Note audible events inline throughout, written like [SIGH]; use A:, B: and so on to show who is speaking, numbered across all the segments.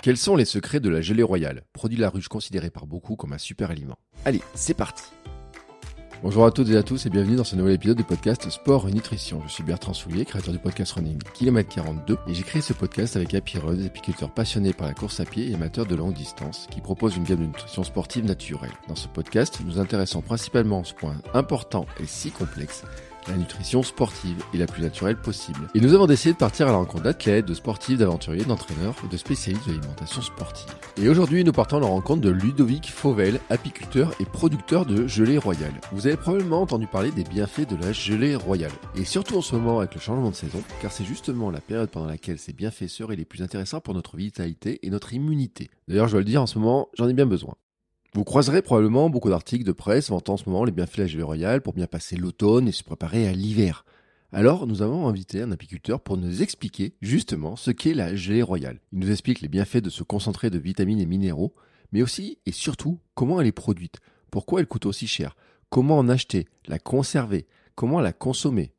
A: Quels sont les secrets de la gelée royale? Produit de la ruche considéré par beaucoup comme un super aliment. Allez, c'est parti Bonjour à toutes et à tous et bienvenue dans ce nouvel épisode du podcast Sport et Nutrition. Je suis Bertrand Soulier, créateur du podcast Running Kilomètre 42 et j'ai créé ce podcast avec Happy Run, apiculteurs passionnés par la course à pied et amateurs de longue distance qui propose une gamme de nutrition sportive naturelle. Dans ce podcast, nous intéressons principalement à ce point important et si complexe la nutrition sportive et la plus naturelle possible. Et nous avons décidé de partir à la rencontre d'athlètes, de sportifs, d'aventuriers, d'entraîneurs et de spécialistes de l'alimentation sportive. Et aujourd'hui, nous partons à la rencontre de Ludovic Fauvel, apiculteur et producteur de gelée royale. Vous avez probablement entendu parler des bienfaits de la gelée royale. Et surtout en ce moment avec le changement de saison, car c'est justement la période pendant laquelle ces bienfaits seraient les plus intéressants pour notre vitalité et notre immunité. D'ailleurs, je dois le dire, en ce moment, j'en ai bien besoin. Vous croiserez probablement beaucoup d'articles de presse vantant en ce moment les bienfaits de la gelée royale pour bien passer l'automne et se préparer à l'hiver. Alors, nous avons invité un apiculteur pour nous expliquer justement ce qu'est la gelée royale. Il nous explique les bienfaits de se concentrer de vitamines et minéraux, mais aussi et surtout comment elle est produite, pourquoi elle coûte aussi cher, comment en acheter, la conserver, comment la consommer,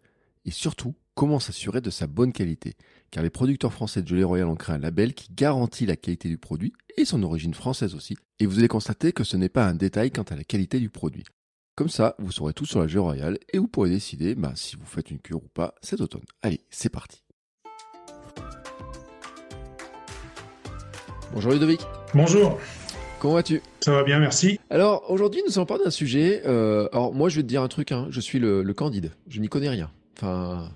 A: et surtout comment s'assurer de sa bonne qualité car les producteurs français de gelée royale ont créé un label qui garantit la qualité du produit et son origine française aussi. Et vous allez constater que ce n'est pas un détail quant à la qualité du produit. Comme ça, vous saurez tout sur la gelée royale et vous pourrez décider bah, si vous faites une cure ou pas cet automne. Allez, c'est parti. Bonjour Ludovic.
B: Bonjour.
A: Comment vas-tu?
B: Ça va bien, merci.
A: Alors aujourd'hui, nous allons parler d'un sujet. Euh, alors moi, je vais te dire un truc. Hein, je suis le, le candide. Je n'y connais rien. Enfin,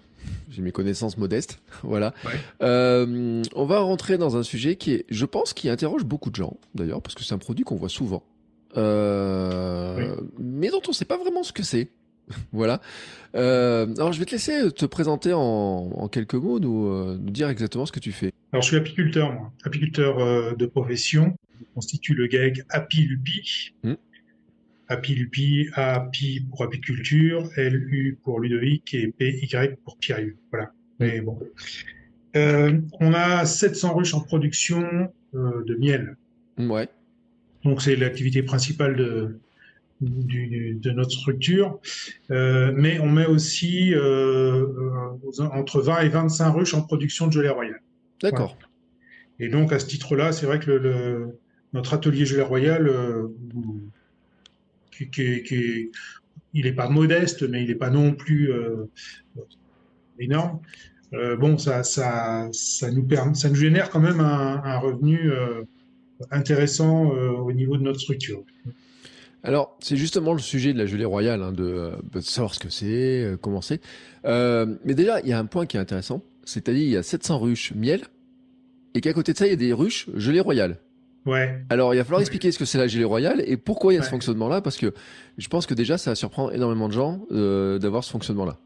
A: j'ai mes connaissances modestes, [LAUGHS] voilà. Euh, on va rentrer dans un sujet qui est, je pense, qui interroge beaucoup de gens, d'ailleurs, parce que c'est un produit qu'on voit souvent, euh, mais dont on ne sait pas vraiment ce que c'est. [LAUGHS] voilà. Euh, alors, je vais te laisser te présenter en, quelques mots, nous, nous, dire exactement ce que tu fais.
B: Alors, je suis apiculteur, moi, apiculteur de profession. Je constitue le GAEC Apilupi. Mmh. Apilupi, API pour apiculture, LU pour Ludovic et PY pour Pierre. Voilà. Mais bon. Euh, on a 700 ruches en production euh, de miel.
A: Ouais.
B: Donc c'est l'activité principale de, de notre structure. Euh, mais on met aussi entre 20 et 25 ruches en production de gelée royale.
A: D'accord.
B: Et donc à ce titre-là, c'est vrai que le, notre atelier gelée royale qui, il n'est pas modeste, mais il n'est pas non plus euh, énorme. Euh, bon, ça, ça, ça, nous permet, ça nous génère quand même un, revenu euh, intéressant au niveau de notre structure.
A: Alors, c'est justement le sujet de la gelée royale, hein, de, savoir ce que c'est, comment c'est. mais déjà, il y a un point qui est intéressant, c'est-à-dire il y a 700 ruches miel, et qu'à côté de ça, il y a des ruches gelée royale.
B: Ouais.
A: Alors, il va falloir expliquer ce que c'est la gelée royale et pourquoi il y a ce fonctionnement-là, parce que je pense que déjà, ça va surprendre énormément de gens euh, d'avoir ce fonctionnement-là.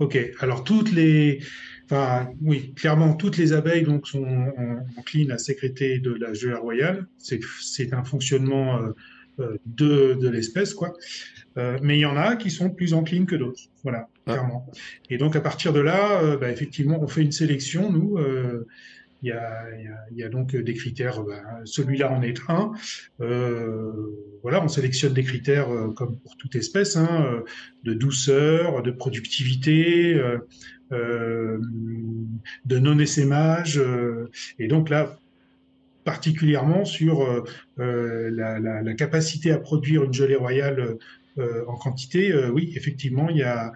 B: Ok. Alors, toutes les, enfin, oui, clairement, toutes les abeilles donc sont enclines à sécréter de la gelée royale. C'est un fonctionnement euh, euh, de, de l'espèce, quoi. mais il y en a qui sont plus enclines que d'autres. Voilà, ah. clairement. Et donc, à partir de là, bah, effectivement, on fait une sélection, nous. Il y, a, donc des critères, ben, celui-là en est un. Euh, voilà, on sélectionne des critères euh, comme pour toute espèce, hein, euh, de douceur, de productivité, de non-essaimage. et donc là, particulièrement sur la, capacité à produire une gelée royale en quantité, oui, effectivement, il y a,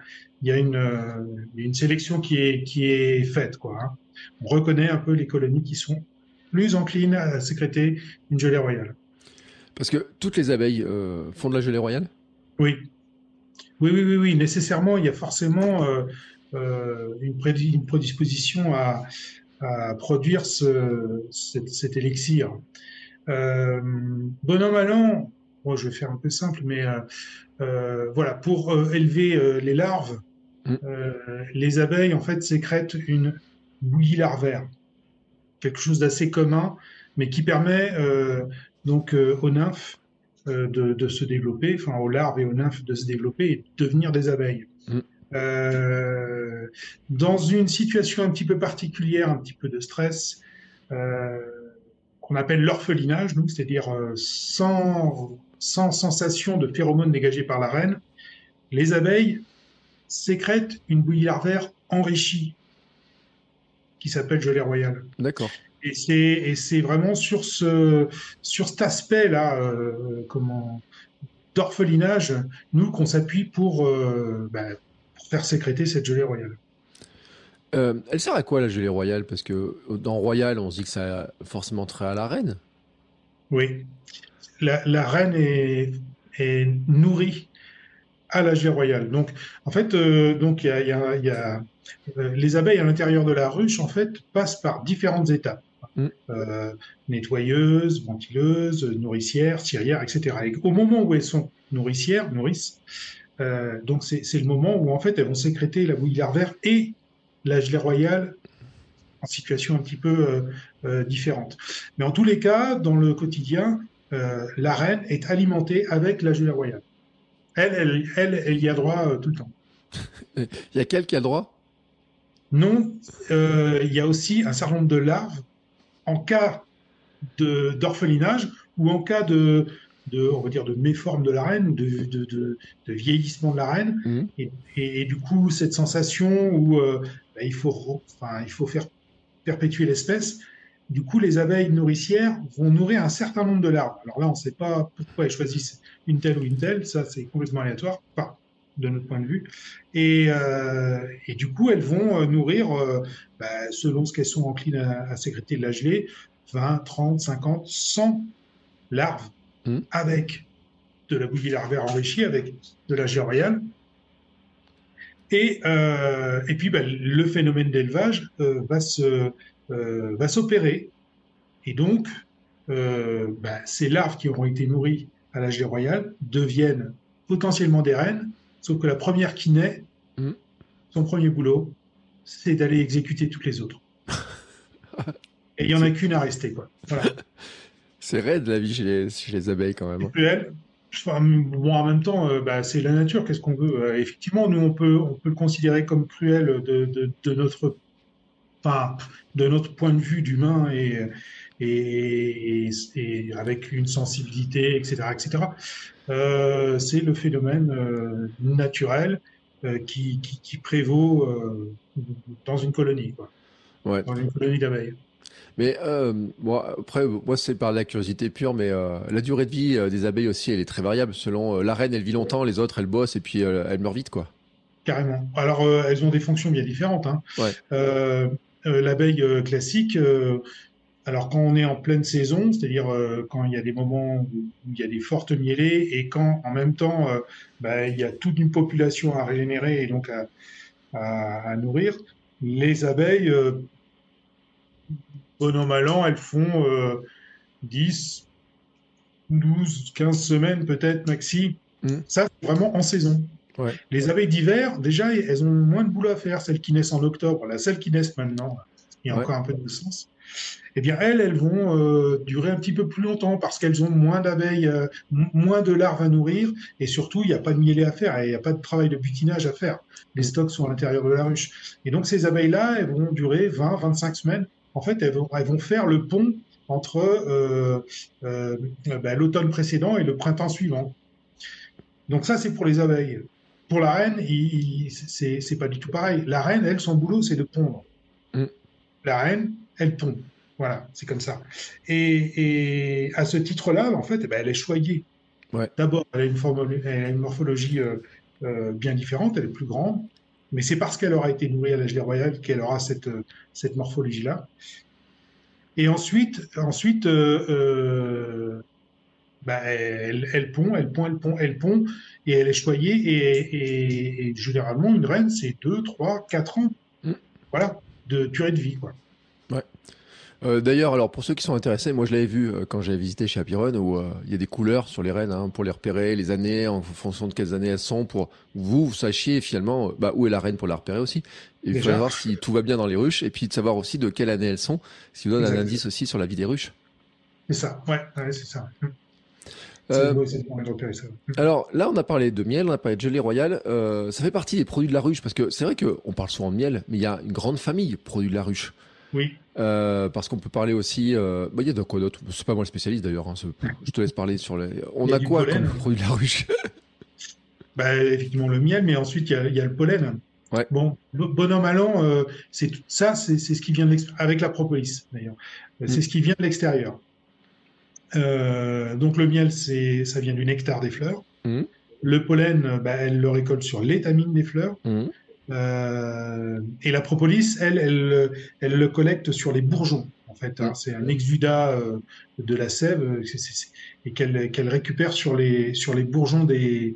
B: une, sélection qui est, qui est faite. Quoi, hein on reconnaît un peu les colonies qui sont plus enclines à sécréter une gelée royale.
A: Parce que toutes les abeilles euh, font de la gelée royale?
B: Oui. oui. Oui, oui, nécessairement, il y a forcément euh, euh, une, prédisposition à, produire cet, élixir. bonhomme allant, moi je vais faire un peu simple, mais voilà, pour élever les larves, mm. les abeilles en fait sécrètent une bouillie larvaire, quelque chose d'assez commun, mais qui permet euh, donc euh, aux nymphes euh, de, se développer, enfin aux larves et aux nymphes de se développer et de devenir des abeilles. Mm. dans une situation un petit peu particulière, un petit peu de stress, qu'on appelle l'orphelinage, c'est-à-dire sans, sans sensation de phéromones dégagés par la reine, les abeilles sécrètent une bouillie larvaire enrichie qui s'appelle gelée royale.
A: D'accord.
B: Et c'est et c'est vraiment sur ce sur cet aspect-là, euh, comment d'orphelinage, nous qu'on s'appuie pour, euh, bah, pour faire sécréter cette gelée royale.
A: Euh, elle sert à quoi la gelée royale? Parce que dans royal, on se dit que ça a forcément trait à la reine.
B: Oui, la, la reine est, est nourrie à la gelée royale. Donc, en fait, donc il y a, il y a- il y a- les abeilles à l'intérieur de la ruche, en fait, passent par différentes étapes.
A: Mm.
B: Euh, nettoyeuse, ventileuse, nourricière, cirière, etc. Et au moment où elles sont nourricières, nourrices, euh, donc c'est le moment où en fait elles vont sécréter la bouillie larvaire et la gelée royale en situation un petit peu euh, euh, différente. Mais en tous les cas, dans le quotidien, euh, la reine est alimentée avec la gelée royale. Elle, elle, elle, elle y a droit euh, tout le temps. [LAUGHS]
A: Il y a quel qui a droit?
B: Non, euh, il y a aussi un certain nombre de larves en cas d'orphelinage ou en cas de, de, on va dire, de méforme de la reine ou de, de, de, de vieillissement de la reine.
A: Mhm.
B: Et, et, du coup, cette sensation où euh, bah, il, faut, enfin, il faut faire perpétuer l'espèce, du coup, les abeilles nourricières vont nourrir un certain nombre de larves. Alors là, on ne sait pas pourquoi elles choisissent une telle ou une telle, ça c'est complètement aléatoire, enfin, de notre point de vue. Et, euh, et du coup, elles vont euh, nourrir, euh, bah, selon ce qu'elles sont enclines à, à sécréter de la gelée, 20, 30, 50, 100 larves
A: Mhm.
B: avec de la bouillie larvaire enrichie, avec de la gelée royale. Et, euh, et puis, bah, le phénomène d'élevage va se, va s'opérer. Et donc, bah, ces larves qui auront été nourries à la gelée royale deviennent potentiellement des reines, sauf que la première qui naît,
A: Mhm.
B: son premier boulot, c'est d'aller exécuter toutes les autres. [LAUGHS] Et il n'y en a qu'une à rester, quoi. Voilà. [LAUGHS]
A: C'est raide la vie chez les, chez les abeilles quand même.
B: cruel. Enfin, bon, en même temps, euh, bah, c'est la nature, qu'est-ce qu'on veut Euh, Effectivement, nous, on peut, on peut le considérer comme cruel de, de, de notre, enfin, de notre point de vue d'humain et, et, et- et avec une sensibilité, etc. etc. Euh, c'est le phénomène euh, naturel euh, qui, qui, qui prévaut dans une colonie, quoi,
A: Ouais.
B: dans une colonie d'abeilles.
A: Mais euh, bon, après, moi, c'est par la curiosité pure, mais euh, la durée de vie euh, des abeilles aussi, elle est très variable. Selon la reine, elle vit longtemps, les autres, elles bossent et puis elles meurent vite, quoi.
B: Carrément. Alors, elles ont des fonctions bien différentes. hein.
A: Ouais.
B: L'abeille classique, alors quand on est en pleine saison, c'est-à-dire euh, quand il y a des moments où il y a des fortes mielées et quand en même temps euh, bah, il y a toute une population à régénérer et donc à, à- à nourrir, les abeilles, euh, bon an mal an, elles font euh, 10, 12, 15 semaines peut-être maxi.
A: Mhm.
B: Ça, c'est vraiment en saison.
A: Ouais.
B: Les abeilles d'hiver, déjà, elles ont moins de boulot à faire, celles qui naissent en octobre. Là, celles qui naissent maintenant, il y a
A: Ouais.
B: encore un peu de naissance. Eh bien, elles, elles vont euh, durer un petit peu plus longtemps parce qu'elles ont moins d'abeilles, euh, moins de larves à nourrir et surtout, il n'y a pas de mielé à faire et il n'y a pas de travail de butinage à faire. Les stocks sont à l'intérieur de la ruche. Et donc, ces abeilles-là, elles vont durer 20, 25 semaines. En fait, elles vont, elles vont faire le pont entre euh, ben, l'automne précédent et le printemps suivant. Donc ça, c'est pour les abeilles. Pour la reine, c'est pas du tout pareil. La reine, elle, son boulot, c'est de pondre.
A: Mm.
B: La reine, elle pond. Voilà, c'est comme ça. Et, et à ce titre-là, en fait, eh ben, elle est choyée.
A: Ouais.
B: D'abord, elle, a une forme- elle a une morphologie euh, euh, bien différente, elle est plus grande, mais c'est parce qu'elle aura été nourrie à la gelée royale qu'elle aura cette, euh, cette morphologie-là. Et ensuite, ensuite euh, bah, elle, elle pond, elle pond, elle pond, elle pond, et elle est choyée. Et, et- et généralement, une reine, c'est 2, 3, 4 ans.
A: Mm.
B: Voilà, de durée de vie. Quoi.
A: Euh, D'ailleurs, alors pour ceux qui sont intéressés, moi je l'avais vu euh, quand j'avais visité chez Apiron où euh, il y a des couleurs sur les rennes hein, pour les repérer, les années en fonction de quelles années elles sont, pour vous, vous sachiez finalement bah, où est la reine pour la repérer aussi. Et
B: Déjà.
A: savoir si tout va bien dans les ruches et puis de savoir aussi de quelle année elles sont, ce qui vous donne un indice aussi sur la vie des ruches.
B: C'est ça, ouais, ouais, c'est ça.
A: Euh. Alors là, on a parlé de miel, on a parlé de gelée royale. Euh, ça fait partie des produits de la ruche parce que c'est vrai qu'on parle souvent de miel, mais il y a une grande famille de produits de la ruche.
B: Oui,
A: Euh, parce qu'on peut parler aussi. Euh, bah, il y a de quoi d'autre C'est pas moi le spécialiste d'ailleurs. hein, je te laisse parler sur les. On
B: a
A: quoi
B: pollen.
A: comme produit de la ruche? [LAUGHS]
B: Bah, effectivement le miel, mais ensuite il y a, il y a le pollen. Bon, bonhomme allant, euh, c'est ça, c'est ce qui vient de avec la propolis d'ailleurs. Euh, c'est mm. ce qui vient de l'extérieur. Donc le miel, c'est ça vient du nectar des fleurs. Mm. Le pollen, bah, elle le récolte sur l'étamine des fleurs. Mm. et la propolis, elle, elle, elle, le collecte sur les bourgeons. En fait, hein. c'est un exudat de la sève et qu'elle récupère sur les sur les bourgeons des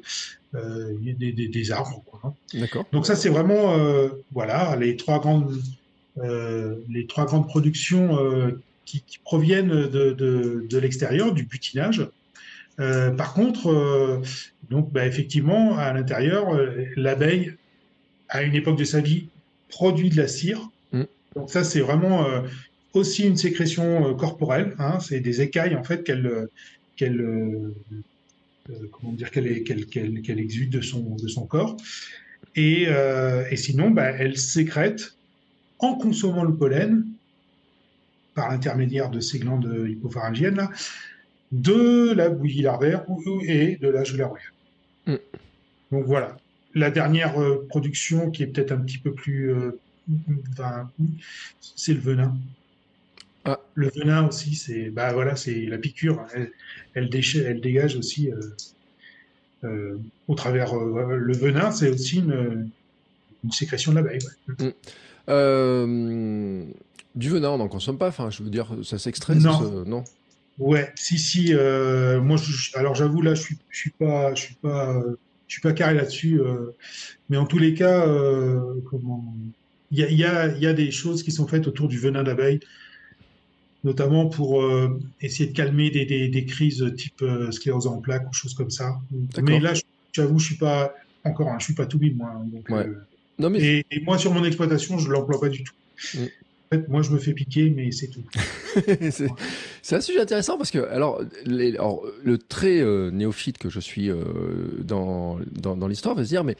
B: euh, des, des, arbres. Hein. D'accord. Donc ça, c'est vraiment euh, voilà les trois grandes euh, les trois grandes productions qui, qui, proviennent de, de, de l'extérieur, du butinage. par contre, donc bah, effectivement, à l'intérieur, l'abeille, à une époque de sa vie, produit de la cire. Mm. Donc ça, c'est vraiment aussi une sécrétion corporelle. Hein, c'est des écailles en fait qu'elle qu'elle euh, comment dire qu'elle qu'elle exude de son de son corps. Et, euh, et sinon, bah, elle sécrète en consommant le pollen par l'intermédiaire de ces glandes hypopharyngiennes là, de la bouillie larvaire et de la gelée royale. Mm. Donc voilà. La dernière euh, production qui est peut-être un petit peu plus, enfin, c'est le venin. Ah. Le venin aussi, c'est bah voilà, c'est la piqûre. Elle, elle, elle dégage aussi euh, euh, au travers euh, le venin, c'est aussi une, sécrétion de l'abeille.
A: Mm. du venin, on n'en consomme pas. Enfin, je veux dire, ça s'extrait.
B: Non. non? Ouais, si si. moi, alors j'avoue là, je suis, je suis pas, je suis pas, je suis pas carré là-dessus. mais en tous les cas, comment il y a, y, a, y a, des choses qui sont faites autour du venin d'abeille notamment pour euh, essayer de calmer des, des, des crises type euh, sclérose en plaques ou choses comme ça. Mais là, j'avoue, je suis pas encore, hein, je suis pas tout bim, moi. Hein, donc, euh, non, mais... et, moi, sur mon exploitation, je l'emploie pas du tout. Fait, moi, je me fais piquer, mais c'est tout. [LAUGHS]
A: c'est un sujet intéressant parce que, alors, les, alors le très néophyte que je suis dans, dans, dans l'histoire va se dire, mais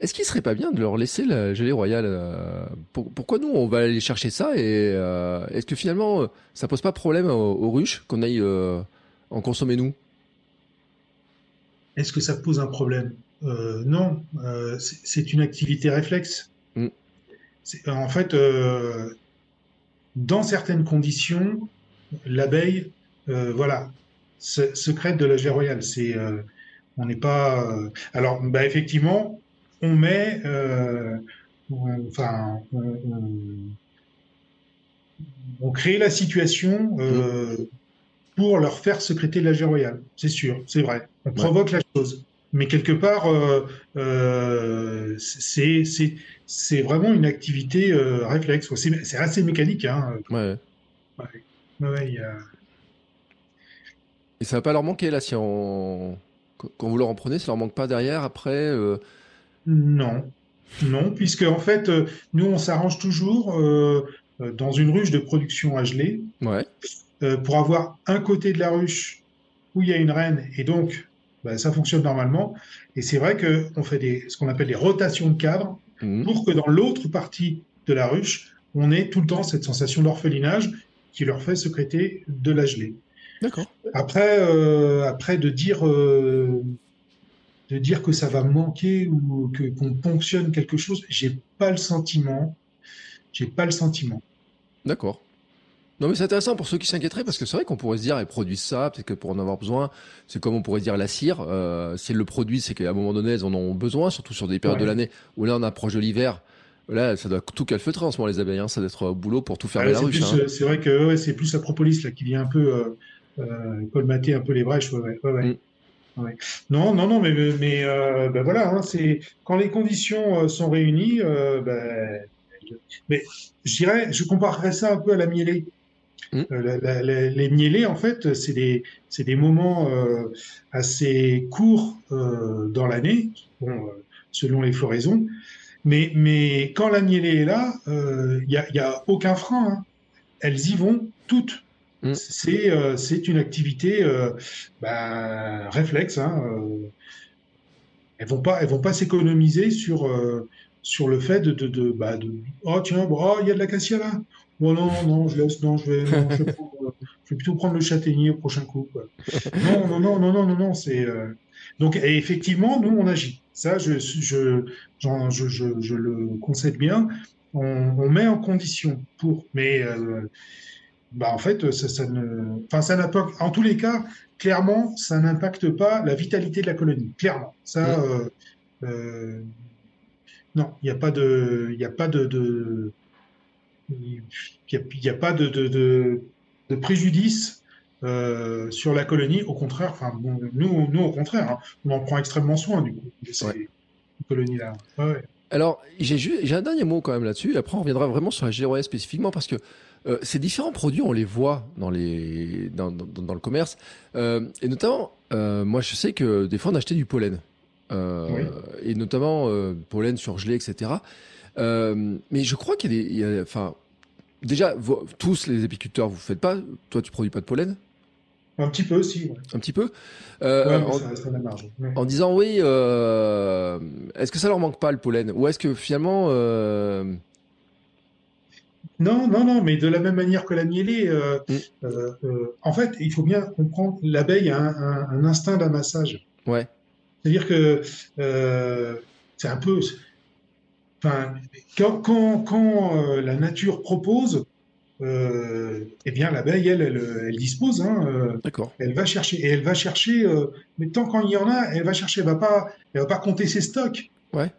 A: est-ce qu'il serait pas bien de leur laisser la gelée royale euh, Pourquoi nous on va aller chercher ça et euh, est-ce que finalement euh, ça pose pas problème aux, ruches qu'on aille en consommer nous?
B: Est-ce que ça pose un problème? Non, c'est une activité réflexe. Mm. En fait, dans certaines conditions, l'abeille, voilà, secrète de la gelée royale. C'est on n'est pas. Alors, bah, effectivement, on met, euh, enfin, on, crée la situation euh, pour leur faire secréter la royale. C'est sûr, c'est vrai. On provoque la chose. Mais quelque part, euh, c'est vraiment une activité réflexe. C'est assez mécanique. Hein. Ouais.
A: ouais. Et ça va pas leur manquer là si on quand vous leur en prenez, ça leur manque pas derrière après
B: non, non, puisque en fait, euh, nous, on s'arrange toujours euh, euh, dans une ruche de production à geler pour avoir un côté de la ruche où il y a une reine et donc bah, ça fonctionne normalement. Et c'est vrai qu'on fait des, ce qu'on appelle des rotations de cadres mmh. pour que dans l'autre partie de la ruche, on ait tout le temps cette sensation d'orphelinage qui leur fait secréter de la gelée. D'accord. Après, après de dire de dire que ça va manquer ou que qu'on ponctionne quelque chose, j'ai pas le sentiment. J'ai pas le sentiment.
A: D'accord. Non mais c'est intéressant pour ceux qui s'inquiéteraient parce que c'est vrai qu'on pourrait se dire ils produisent ça peut-être que pour en avoir besoin c'est comme on pourrait dire la cire euh, si elles le produisent c'est qu'à un moment donné elles en ont besoin surtout sur des périodes de l'année où là on approche de l'hiver là ça doit tout calfeutrer en ce moment les abeilles hein. ça doit être au boulot pour tout faire ah, la ruche
B: hein. c'est vrai que c'est plus la propolis là qui vient un peu euh, euh colmater un peu les brèches ouais, ouais, mm. Non, non, non, mais, mais euh, ben voilà, hein, c'est quand les conditions euh, sont réunies, euh, ben, mais je dirais, je comparerais ça un peu à la mielée. Mmh. les mielés, en fait, c'est des, moments assez courts dans l'année, selon les floraisons. Mais, mais quand la mielée est là, il n'y a, y a aucun frein. Hein. Elles y vont toutes. Mm. Euh, c'est une activité euh, bah, réflexe. Hein, euh. elles vont pas elles vont pas s'économiser sur sur le fait de, de, de, bah, de oh tiens oh il y a de la cassia là oh non non je laisse non je vais je, vais [LAUGHS] je, vais plutôt prendre le châtaignier au prochain coup quoi. non non non non non non non c'est donc et effectivement nous on agit Ça, je, je, je, je, le concède bien. On, met en condition pour, mais bah en fait, ça, ça ne, enfin, ça n'importe. En tous les cas, clairement, ça n'impacte pas la vitalité de la colonie. Clairement, ça, euh, euh, non, il n'y a pas de, il a pas de, il n'y a, pas de, de, de préjudice euh, sur la colonie. Au contraire, enfin, nous, nous, au contraire, hein, on en prend extrêmement soin du coup colonies-là.
A: Alors, j'ai un dernier mot quand même là-dessus. Après, on reviendra vraiment sur la GROS spécifiquement parce que euh, ces différents produits, on les voit dans, les, dans, dans, le commerce. Euh, et notamment, moi, je sais que des fois, on achetait du pollen. Et notamment pollen surgelé, etc. mais je crois qu'il y a des. enfin, déjà, tous les apiculteurs, vous ne faites pas. Toi, tu produis pas de pollen?
B: Un petit peu aussi.
A: Un petit peu?
B: Euh, en, ça reste la marge.
A: en, disant oui, euh, est-ce que ça leur manque pas le pollen? Ou est-ce que finalement. Euh...
B: Non, non, non, mais de la même manière que la mielée, euh, mm. euh, en fait, il faut bien comprendre, l'abeille a un, un, instinct d'amassage.
A: Ouais.
B: C'est-à-dire que c'est un peu. Enfin, quand, quand, quand la nature propose, euh, eh bien l'abeille, elle, elle, dispose. Hein, euh,
A: D'accord.
B: Elle va chercher et elle va chercher. Euh, mais tant qu'il y en a, elle va chercher. Elle va pas, elle va pas compter ses stocks.
A: Ouais.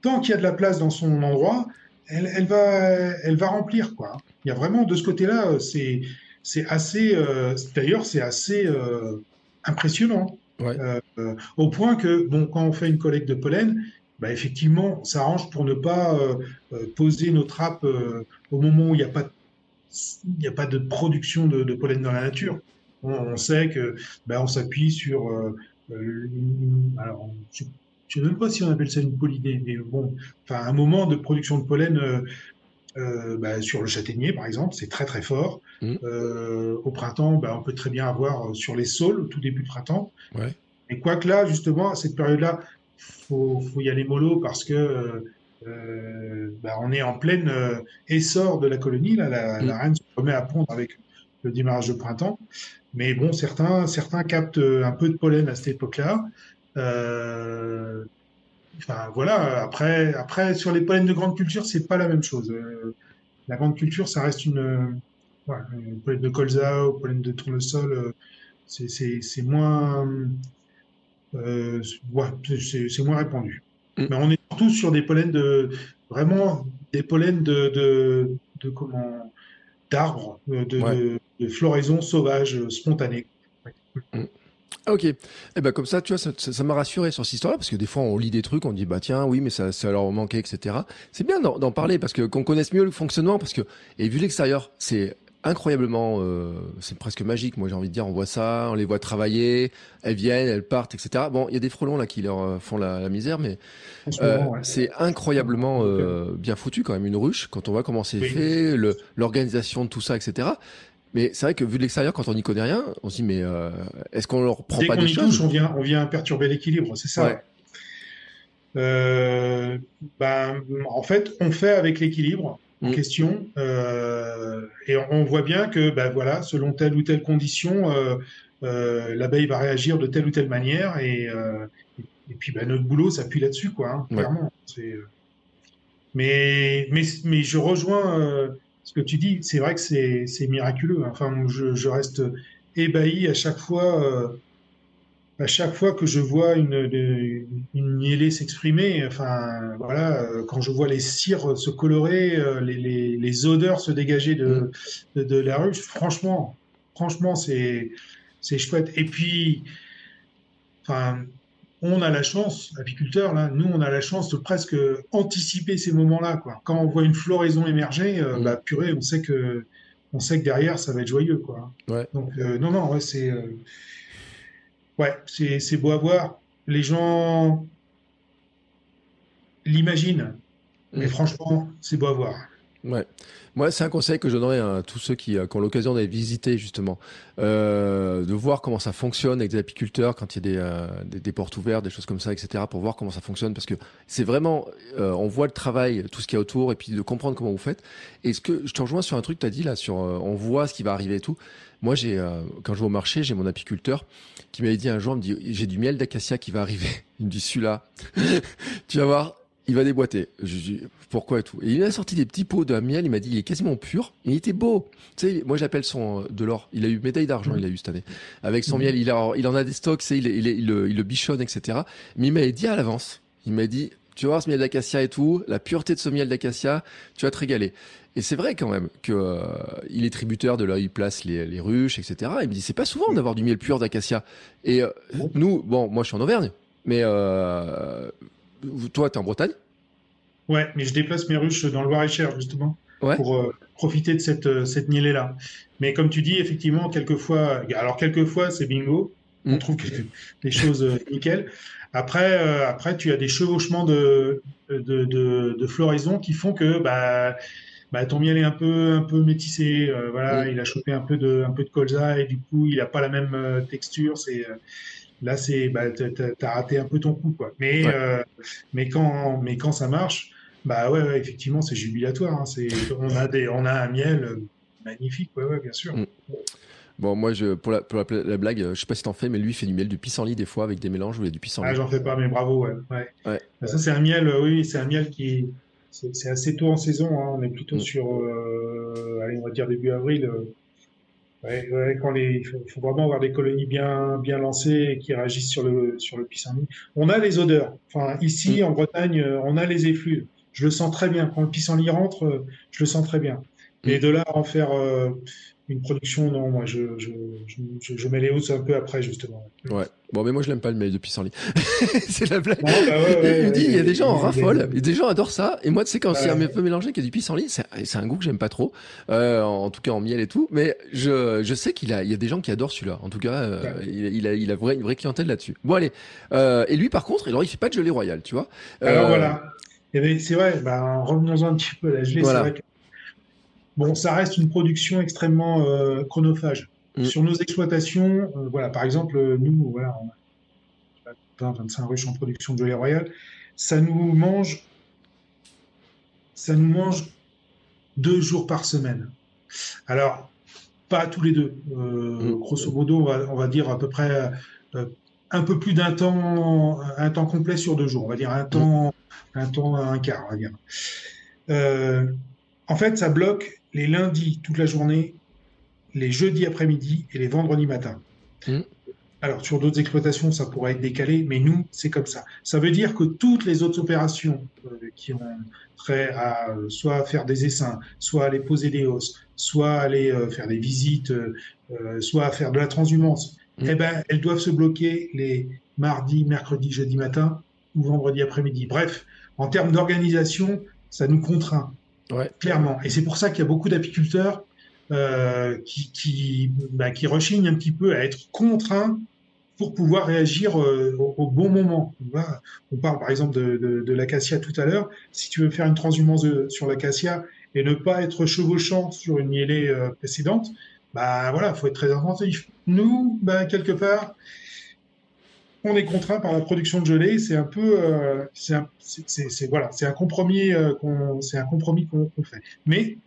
B: Tant qu'il y a de la place dans son endroit, elle, elle va, elle va remplir quoi. Il y a vraiment de ce côté-là, c'est, c'est assez. D'ailleurs, c'est assez impressionnant.
A: Ouais.
B: au point que bon, quand on fait une collecte de pollen, bah, effectivement, ça arrange pour ne pas poser nos trappes au moment où il n'y a pas de il n'y a pas de production de, pollen dans la nature. On, sait que ben, on s'appuie sur. Euh, euh, alors, je ne sais même pas si on appelle ça une pollinée, mais bon, enfin, un moment de production de pollen. Euh, ben, sur le châtaignier, par exemple, c'est très très fort. Mmh. au printemps, on peut très bien avoir sur les saules, au tout début de printemps.
A: Ouais.
B: Et quoique là, justement, à cette période-là, faut, faut y aller mollo parce que euh, bah, on est en plein euh, essor de la colonie. Là, la, mm. reine se remet à pondre avec le démarrage de printemps. Mais bon, certains, certains captent un peu de pollen à cette époque-là. Euh, enfin, voilà. Après, après, sur les pollens de grande culture, c'est pas la même chose. la grande culture, ça reste une, voilà, pollen de colza ou pollen de tournesol. c'est moins, ouais, c'est moins répandu. Mm. Mais on est surtout sur des pollens de vraiment des pollens de, de, de comment d'arbres, de, de, floraison sauvage spontanée.
A: Mm. Ok. Et eh ben comme ça, tu vois, ça m'a rassuré sur cette histoire-là parce que des fois on lit des trucs, on dit bah tiens oui mais ça, ça leur manquait etc. C'est bien d'en parler parce que qu'on connaisse mieux le fonctionnement parce que et vu l'extérieur c'est incroyablement, euh, c'est presque magique. Moi, j'ai envie de dire, on voit ça, on les voit travailler, elles viennent, elles partent, etc. Bon, il y a des frelons là qui leur euh, font la, misère, mais euh, c'est incroyablement bien foutu quand même une ruche quand on voit comment c'est fait, l'organisation de tout ça, etc. Mais c'est vrai que vu de l'extérieur, quand on n'y connaît rien, on se dit mais est-ce qu'on leur prend pas des choses touche,
B: on vient, on vient perturber l'équilibre, c'est ça. ben, en fait, on fait avec l'équilibre en mm. question. Euh, et on voit bien que, ben voilà, selon telle ou telle condition, euh, euh, l'abeille va réagir de telle ou telle manière. Et, et puis, ben, notre boulot s'appuie là-dessus, quoi. Hein, clairement. Mais, mais, mais je rejoins ce que tu dis. C'est vrai que c'est miraculeux. Enfin, je, je, reste ébahi à chaque fois à chaque fois que je vois une, une s'exprimer, enfin voilà, euh, quand je vois les cires se colorer, euh, les, les, les odeurs se dégager de, mm. de, la ruche, franchement, franchement, c'est c'est chouette. Et puis, enfin, on a la chance, apiculteurs là, nous on a la chance de presque anticiper ces moments-là, quoi. Quand on voit une floraison émerger, euh, mm. bah purée, on sait que on sait que derrière ça va être joyeux, quoi.
A: Ouais.
B: Donc non, non, ouais, c'est Ouais, c'est beau à voir. Les gens l'imaginent, mais mm. franchement, c'est beau à voir.
A: Ouais. Moi, c'est un conseil que je donnerais à tous ceux qui, euh, qui ont l'occasion d'aller visiter justement, euh, de voir comment ça fonctionne avec des apiculteurs quand il y a des, euh, des, portes ouvertes, des choses comme ça, etc. Pour voir comment ça fonctionne, parce que c'est vraiment, euh, on voit le travail, tout ce qu'il y a autour, et puis de comprendre comment vous faites. Et ce que je te rejoins sur un truc, tu as dit là, sur, euh, on voit ce qui va arriver et tout. Moi, j'ai, quand je vais au marché, j'ai mon apiculteur qui m'avait dit un jour, il me dit, j'ai du miel d'acacia qui va arriver. [LAUGHS] Il me dit, celui-là, [LAUGHS] tu vas voir, il va déboîter. Je dis pourquoi et tout. Et il a sorti des petits pots de miel. Il m'a dit il est quasiment pur. Et il était beau. Tu sais, moi j'appelle son de l'or. Il a eu médaille d'argent. Il a eu cette année avec son mmh. miel. Il a, il en a des stocks. Sais, il, il, il, le, il, le bichonne, etc. Mais il m'a dit à l'avance. Il m'a dit tu vas voir ce miel d'acacia et tout, la pureté de ce miel d'acacia, tu vas te régaler. Et c'est vrai quand même que euh, il est tributaire de là, il place les, les ruches, etc. Il me dit c'est pas souvent d'avoir du miel pur d'acacia. Et euh, nous, bon, moi je suis en Auvergne, mais euh, toi, tu es en Bretagne?
B: Ouais, mais je déplace mes ruches dans le Loir-et-Cher, justement, ouais. pour euh, profiter de cette, euh, cette là Mais comme tu dis, effectivement, quelquefois, alors quelquefois, c'est bingo, mm. on trouve que, des choses euh, nickel. Après, euh, après, tu as des chevauchements de, de, de, de floraison qui font que bah, bah, ton miel est un peu, un peu métissé. voilà, mm. il a chopé un peu de, un peu de colza et du coup, il n'a pas la même texture. C'est là c'est bah, t'as raté un peu ton coup quoi mais ouais. euh, mais quand mais quand ça marche bah ouais, ouais effectivement c'est jubilatoire hein. c'est on a des on a un miel euh, magnifique ouais, ouais bien sûr mm.
A: Bon, moi, je, pour, la, pour la, la, blague, je sais pas si t'en fais, mais lui, il fait du miel du pissenlit des fois avec des mélanges a du pissenlit.
B: Ah, j'en fais pas, mais bravo, ouais. ouais. ouais. Ça, c'est un miel, euh, oui, c'est un miel qui. C'est assez tôt en saison, hein. on est plutôt mm. sur, euh, allez, on va dire début avril. Euh, Ouais, ouais, quand les, il faut, faut, vraiment avoir des colonies bien, bien lancées et qui réagissent sur le, sur le pissenlit. On a les odeurs. Enfin, ici, mmh. en Bretagne, on a les effluves. Je le sens très bien. Quand le pissenlit rentre, je le sens très bien. Mais de là à en faire euh, une production, non, moi, je, je, je, je mets les hausses un peu après, justement.
A: Ouais. Bon, mais moi, je l'aime pas le mail de pissenlit. [LAUGHS] c'est la blague. Bah ouais, ouais, il dit, il y a des gens en raffolent, des gens adorent ça. Et moi, tu sais, quand c'est un peu mélangé qu'il y a du pissenlit, c'est un goût que j'aime pas trop. Euh, en tout cas, en miel et tout. Mais je, je sais qu'il a, il y a des gens qui adorent celui-là. En tout cas, euh, il, il, a, il a vrai, une vraie clientèle là-dessus. Bon, allez. Euh, et lui, par contre, alors, il fait pas de gelée royale, tu vois.
B: Alors voilà. C'est vrai, bah, revenons-en un petit peu à la gelée. Voilà. C'est vrai que Bon, ça reste une production extrêmement euh, chronophage. Mmh. Sur nos exploitations, euh, voilà, par exemple, nous, voilà, on a 20, 25 ruches en production de gelée royale, ça nous mange, ça nous mange deux jours par semaine. Alors, pas tous les deux. Euh, mmh. Grosso modo, on va, on va, dire à peu près euh, un peu plus d'un temps, un temps complet sur deux jours. On va dire un temps, mmh. un temps, un quart, on va dire. Euh, en fait, ça bloque les lundis toute la journée, les jeudis après-midi et les vendredis matin. Mmh. Alors, sur d'autres exploitations, ça pourrait être décalé, mais nous, c'est comme ça. Ça veut dire que toutes les autres opérations euh, qui ont trait à euh, soit faire des essaims, soit aller poser des hausses, soit aller euh, faire des visites, soit faire de la transhumance, mmh. eh ben, elles doivent se bloquer les mardis, mercredis, jeudi matin ou vendredi après-midi. Bref, en termes d'organisation, ça nous contraint. Clairement. Et c'est pour ça qu'il y a beaucoup d'apiculteurs euh, qui, qui, bah, qui rechignent un petit peu à être contraints pour pouvoir réagir euh, au, bon moment. On parle par exemple de, de, de l'acacia tout à l'heure. Si tu veux faire une transhumance de, sur l'acacia et ne pas être chevauchant sur une mielée euh, précédente, bah voilà, faut être très attentif. Nous, bah, quelque part, on est contraint par la production de gelée. C'est un peu, euh, c'est voilà, c'est un compromis euh, qu'on, c'est un compromis qu'on qu fait. Mais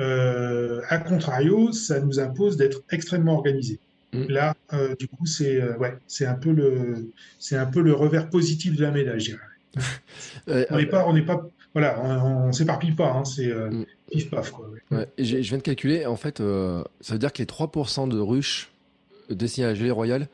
B: euh, à contrario, ça nous impose d'être extrêmement organisé. Mmh. Là, euh, du coup, c'est euh, ouais, c'est un peu le, c'est un peu le revers positif de la médaille. Je dirais. [LAUGHS] on n'est pas, on n'est pas, voilà, on, on s'éparpille pas. Hein, c'est mmh. pif paf quoi.
A: Ouais. Ouais, je viens de calculer. En fait, ça veut dire que les 3% de ruches destinées à la gelée royale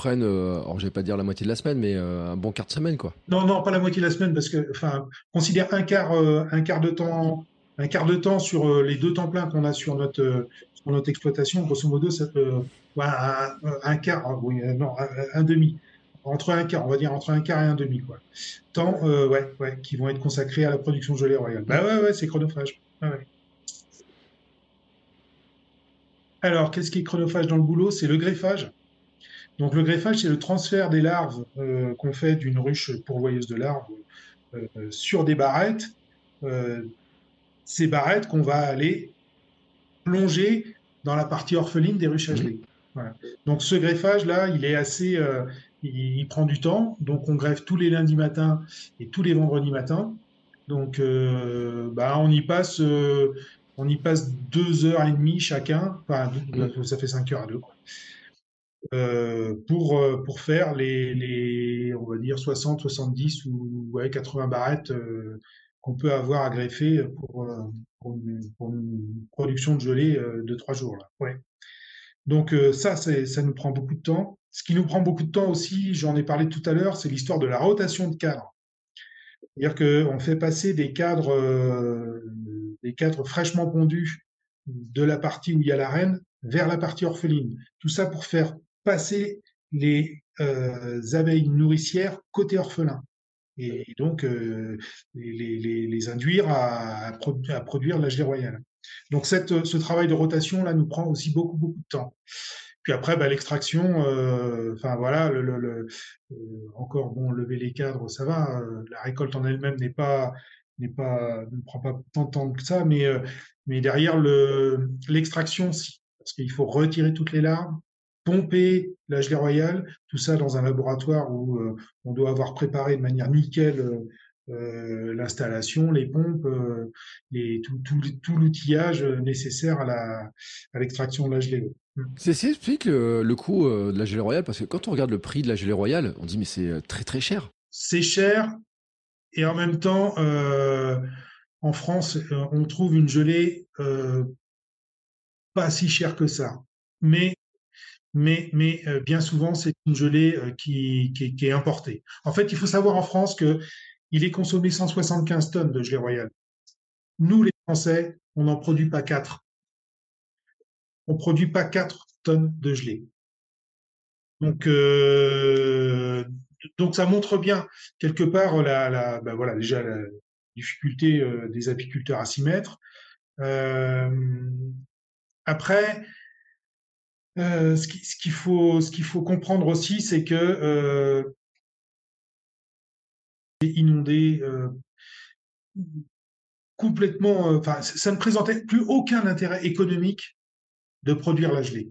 A: prennent, euh, alors je vais pas dire la moitié de la semaine, mais euh, un bon quart de semaine, quoi.
B: Non, non, pas la moitié de la semaine, parce que, enfin, considère un quart, euh, un quart de temps, un quart de temps sur les deux temps pleins qu'on a sur notre, sur notre exploitation. Grosso modo, ça peut, un, un, quart, oui, non, un, demi, entre un quart, on va dire entre un quart et un demi, quoi. Temps, ouais, ouais, qui vont être consacrés à la production gelée royale. Bah ouais, ouais, c'est chronophage. Alors, qu'est-ce qui est chronophage dans le boulot? C'est le greffage. Donc le greffage, c'est le transfert des larves euh, qu'on fait d'une ruche pourvoyeuse de larves euh, sur des barrettes. Euh, ces barrettes qu'on va aller plonger dans la partie orpheline des ruches à geler. Donc ce greffage là, il est assez, euh, il, prend du temps. Donc on greffe tous les lundis matins et tous les vendredis matins. Donc euh, bah, on y passe, euh, on y passe deux heures et demie chacun. Enfin, ça fait cinq heures à deux. Quoi. Pour, pour faire les, les, on va dire 60, 70 ou ouais, 80 barrettes qu'on peut avoir à greffer pour, pour, une, production de gelée de trois jours. Là. Ouais. Donc ça, ça nous prend beaucoup de temps. Ce qui nous prend beaucoup de temps aussi, j'en ai parlé tout à l'heure, c'est l'histoire de la rotation de cadres. C'est-à-dire qu'on fait passer des cadres, euh, des cadres fraîchement pondus de la partie où il y a la reine vers la partie orpheline. Tout ça pour faire passer les euh, abeilles nourricières côté orphelin et, donc euh, les, induire à, produire la gelée royale. Donc cette, ce travail de rotation là nous prend aussi beaucoup beaucoup de temps. Puis après, bah, l'extraction, euh, enfin voilà, le, le, euh, encore bon, lever les cadres, ça va. Euh, la récolte en elle-même n'est pas n'est pas ne prend pas tant de temps que ça, mais mais derrière le l'extraction, si, parce qu'il faut retirer toutes les larves, pomper la gelée royale, tout ça dans un laboratoire où on doit avoir préparé de manière nickel l'installation, les pompes, les, tout, tout, tout l'outillage nécessaire à l'extraction de la gelée.
A: C'est ce explique le, coût euh, de la gelée royale parce que quand on regarde le prix de la gelée royale, on dit mais c'est euh, très très cher.
B: C'est cher et en même temps, euh, en France, on trouve une gelée pas si chère que ça. Mais mais, mais bien souvent, c'est une gelée qui, qui, est importée. En fait, il faut savoir en France que il est consommé 175 tonnes de gelée royale. Nous, les Français, on n'en produit pas 4 on produit pas 4 tonnes de gelée. Donc, euh, donc ça montre bien quelque part la, ben voilà déjà la difficulté euh, des apiculteurs à s'y mettre. Euh, ce qu'il faut, comprendre aussi, c'est que inondé complètement, enfin, ça ne présentait plus aucun intérêt économique de produire la gelée.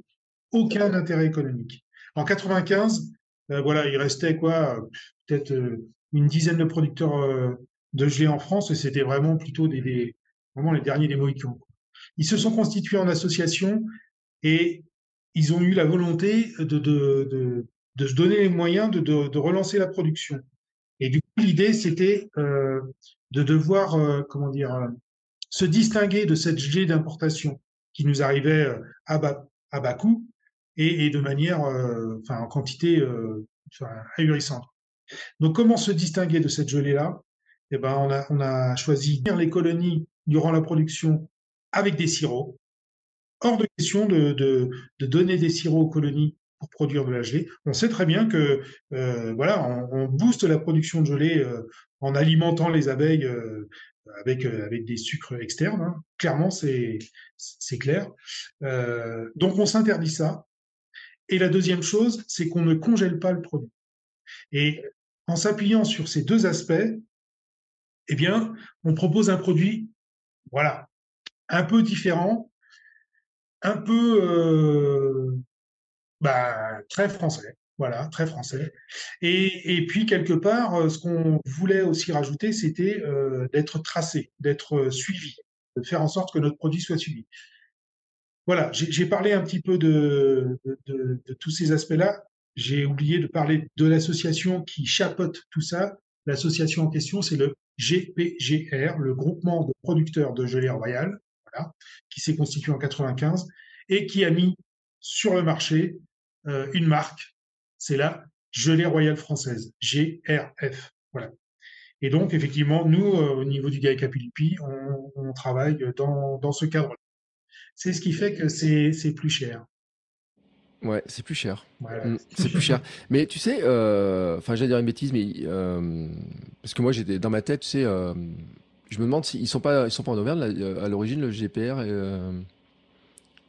B: Aucun intérêt économique. En 95, euh, voilà, il restait quoi, peut-être euh, une dizaine de producteurs euh, de gelée en France, et c'était vraiment plutôt des, vraiment les derniers des Mohicans. Ils se sont constitués en association et ils ont eu la volonté de, de, de, se donner les moyens de, de, relancer la production. Et du coup, l'idée, c'était de devoir, comment dire, se distinguer de cette gelée d'importation qui nous arrivait euh, à bas, à bas coût et, de manière, euh, enfin, en quantité euh, ahurissante. Donc, comment se distinguer de cette gelée-là? Eh ben, on a, on a choisi les colonies durant la production avec des sirops. Hors de question de, donner des sirops aux colonies pour produire de la gelée. On sait très bien que euh, voilà, on, booste la production de gelée euh, en alimentant les abeilles euh, avec, des sucres externes. Hein. Clairement, c'est clair. Donc, on s'interdit ça. Et la deuxième chose, c'est qu'on ne congèle pas le produit. Et en s'appuyant sur ces deux aspects, eh bien, on propose un produit, voilà, un peu différent, un peu euh, bah, très français. Voilà, très français. Et, et, puis, quelque part, euh, ce qu'on voulait aussi rajouter, c'était euh, d'être tracé, d'être euh, suivi, de faire en sorte que notre produit soit suivi. Voilà, j'ai parlé un petit peu de, de, de, tous ces aspects-là. J'ai oublié de parler de l'association qui chapeaute tout ça. L'association en question, c'est le GPGR, le groupement de producteurs de gelée royale, voilà, qui s'est constitué en 95 et qui a mis sur le marché euh, une marque c'est la gelée royale française, GRF. Voilà. Et donc, effectivement, nous, euh, au niveau du Gaïka-Pilipi, on, travaille dans, ce cadre-là. C'est ce qui fait que c'est plus cher.
A: Ouais, c'est plus cher. Mm, c'est plus cher. [LAUGHS] Mais tu sais, euh, enfin, j'allais dire une bêtise, mais euh, parce que moi, j'étais dans ma tête, tu sais, je me demande s'ils sont pas, ils sont pas en Auvergne à l'origine, le GPR. Et,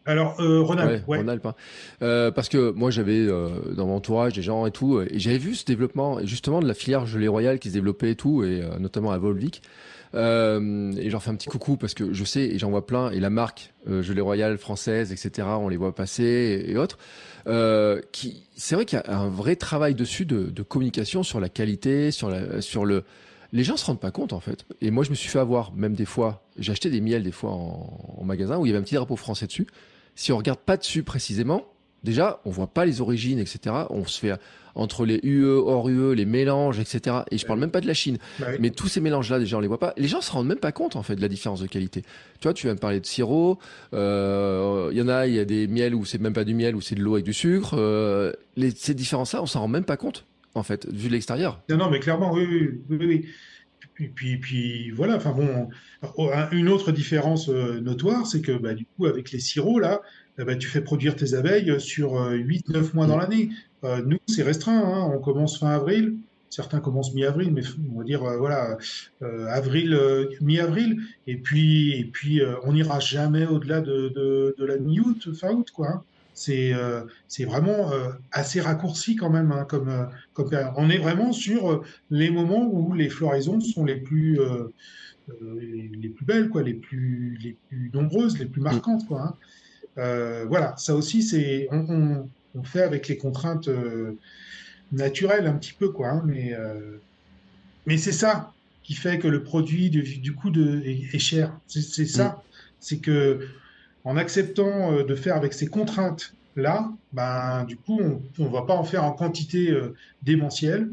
B: alors, euh, Ronald,
A: ouais, hein. euh, parce que moi, j'avais euh, dans mon entourage des gens et tout, et j'avais vu ce développement, justement, de la filière gelée royale qui se développait et tout, et notamment à Volvic. Euh, et j'en fais un petit coucou parce que je sais et j'en vois plein. Et la marque euh, Gelée Royale française, etc. On les voit passer et, autres. Euh, qui, c'est vrai qu'il y a un vrai travail dessus de, de communication sur la qualité, sur la, sur le. Les gens se rendent pas compte en fait. Et moi, je me suis fait avoir même des fois. J'ai acheté des miels des fois en, en magasin où il y avait un petit drapeau français dessus. Si on regarde pas dessus précisément, déjà, on voit pas les origines, etc. On se fait entre les UE, hors UE, les mélanges, etc. Et je parle même pas de la Chine.
B: Bah oui.
A: Mais tous ces mélanges-là, déjà, on les voit pas. Les gens se rendent même pas compte, en fait, de la différence de qualité. Tu vois, tu viens de parler de sirop. Euh, Il y en a, il y a des miels où c'est même pas du miel, où c'est de l'eau avec du sucre. Euh, les, ces différences-là, on s'en rend même pas compte, en fait, vu de l'extérieur.
B: Non, non, mais clairement, oui, oui, oui. oui. Puis, puis, puis, voilà, enfin bon, une autre différence euh, notoire, c'est que bah, du coup, avec les sirops, là, eh ben, tu fais produire tes abeilles sur 8-9 mois dans l'année. Euh, nous, c'est restreint, hein, on commence fin avril, certains commencent mi-avril, mais on va dire, euh, voilà, euh, avril, mi-avril, et puis, et puis on n'ira jamais au-delà de, de, de, la mi-août, fin août, quoi. Hein. C'est c'est vraiment assez raccourci quand même, hein, comme, comme on est vraiment sur les moments où les floraisons sont les plus les plus belles, quoi, les plus les plus nombreuses, les plus marquantes, quoi. Hein. Euh, voilà, ça aussi, c'est on, on, on, fait avec les contraintes euh, naturelles un petit peu, quoi. Hein, mais euh, mais c'est ça qui fait que le produit du, du coup de, est, est cher. C'est ça, mm. c'est que en acceptant de faire avec ces contraintes là, ben du coup, on, on va pas en faire en quantité démentielle.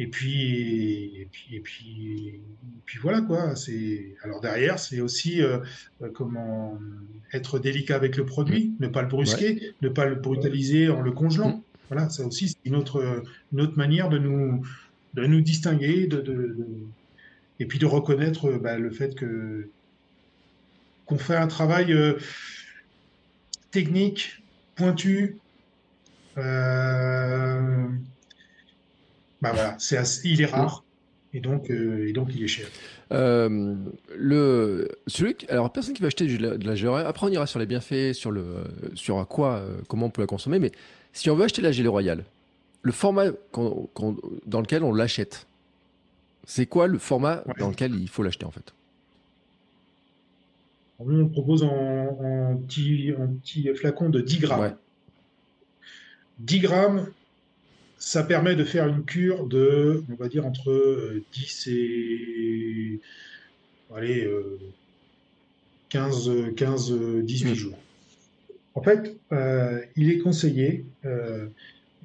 B: Et puis, et puis, et puis, et puis voilà quoi. C'est alors derrière, c'est aussi euh, comment être délicat avec le produit, ne pas le brusquer, ouais. ne pas le brutaliser en le congelant. Mmh. Voilà, ça aussi, c'est une autre, une autre manière de nous, de nous distinguer, de, de, de et puis de reconnaître bah, le fait que qu'on fait un travail euh, technique, pointu. Euh, bah voilà, c'est assez, il est rare. Et donc, euh, et donc, il est cher.
A: Euh, le, celui, alors, personne qui va acheter de la, de la gelée, après on ira sur les bienfaits, sur, le, sur à quoi, comment on peut la consommer, mais si on veut acheter la gelée royale, le format qu qu dans lequel on l'achète, c'est quoi le format ouais. dans lequel il faut l'acheter en fait?
B: On le propose en, en, petit, en petit flacon de 10 grammes. Ouais. 10 grammes, ça permet de faire une cure de, on va dire, entre 10 et allez, euh, 15, 15, 18 mmh. jours. En fait, euh, il est conseillé euh,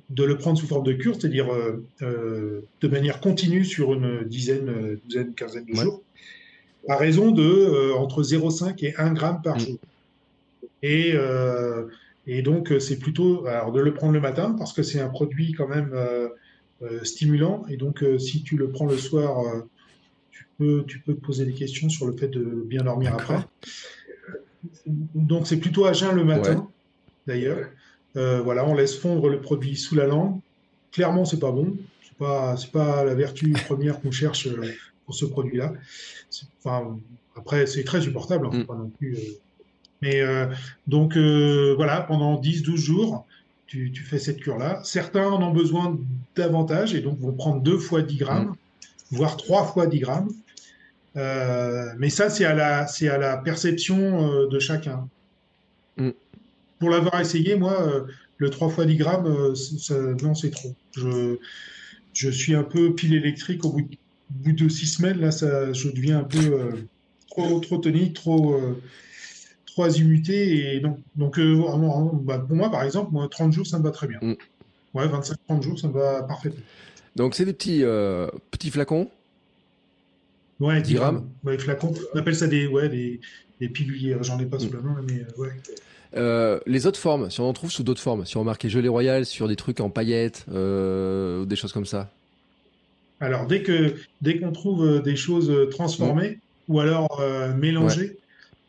B: de le prendre sous forme de cure, c'est-à-dire euh, de manière continue sur une dizaine, douzaine, quinzaine de ouais. jours, à raison de entre 0,5 et 1 gramme par mmh. jour. Et et donc, euh, c'est plutôt alors, de le prendre le matin parce que c'est un produit quand même euh, euh, stimulant. Et donc, euh, si tu le prends le soir, euh, tu, peux, tu peux te poser des questions sur le fait de bien dormir après. Donc, c'est plutôt à jeun le matin, ouais. d'ailleurs. Euh, voilà, on laisse fondre le produit sous la langue. Clairement, c'est pas bon. C'est pas, c'est pas la vertu première qu'on cherche pour ce produit-là. Enfin, après, c'est très supportable. Hein, mm. pas non plus mais euh, donc euh, voilà, pendant 10-12 jours, tu, tu, fais cette cure-là. Certains en ont besoin davantage et donc vont prendre deux fois 10 grammes, mmh. voire trois fois 10 grammes. Euh, mais ça, c'est à la, c'est à la perception euh, de chacun. Mmh. Pour l'avoir essayé, moi, euh, le 3 fois 10 grammes, ça, non, c'est trop. Je, je suis un peu pile électrique au bout de, bout de six semaines. Là, ça, je deviens un peu trop, trop tonique, trop trois UT et donc, donc euh, bah, pour moi par exemple moi 30 jours ça me va très bien mm. ouais 25 30 jours ça me va parfaitement
A: donc c'est des petits euh, petits flacons
B: ouais 10 grammes. Ouais, flacons on appelle ça des ouais des, des piluliers j'en ai pas sous mm. la main mais euh, ouais
A: euh, les autres formes, si on en trouve sous d'autres formes, si on marquait gelée royale sur des trucs en paillettes, euh, des choses comme ça.
B: Alors dès que dès qu'on trouve des choses transformées mmh. ou alors euh, mélangées, ouais.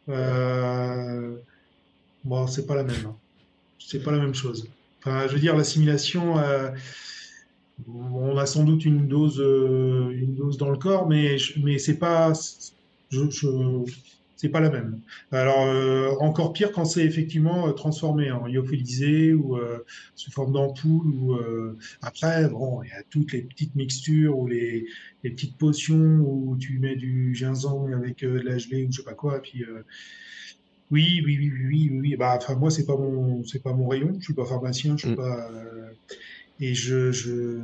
B: Euh, bon, c'est pas la même. Hein. C'est pas la même chose. Enfin, je veux dire, l'assimilation, euh, on a sans doute une dose, euh, une dose dans le corps, mais mais c'est pas, je, je c'est pas la même. Alors euh, encore pire quand c'est effectivement euh, transformé en lyophilisé ou euh, sous forme d'ampoule ou après bon il y a toutes les petites mixtures ou les, les petites potions où tu mets du ginseng avec de la gelée ou je sais pas quoi puis oui oui oui oui oui, oui. bah enfin moi c'est pas mon c'est pas mon rayon je suis pas pharmacien je suis mm. pas et je, je,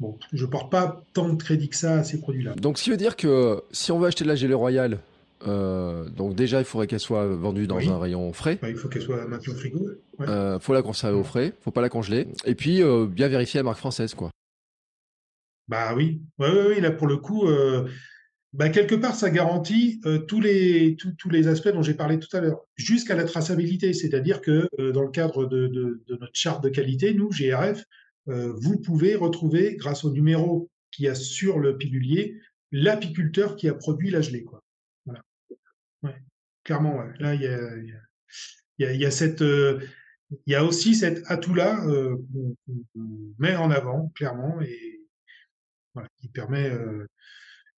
B: bon, je porte pas tant de crédit que ça à ces produits-là.
A: Donc, ce qui veut dire que si on veut acheter de la gelée royale, euh, donc déjà, il faudrait qu'elle soit vendue dans un rayon frais.
B: il faut qu'elle soit maintenue au frigo.
A: Il euh, faut la conserver au frais, faut pas la congeler. Et puis euh, bien vérifier la marque française, quoi.
B: Bah oui, oui, oui, là pour le coup, bah, quelque part, ça garantit tous les tous, les aspects dont j'ai parlé tout à l'heure, jusqu'à la traçabilité, c'est-à-dire que dans le cadre de, de, notre charte de qualité, nous GRF, vous pouvez retrouver, grâce au numéro qu'il y a sur le pilulier, l'apiculteur qui a produit la gelée, quoi. Ouais, clairement, ouais. Là, il y a, y, a, y a, cette, euh, il y a aussi cet atout-là euh, qu'on met en avant, clairement, et voilà, qui permet, euh,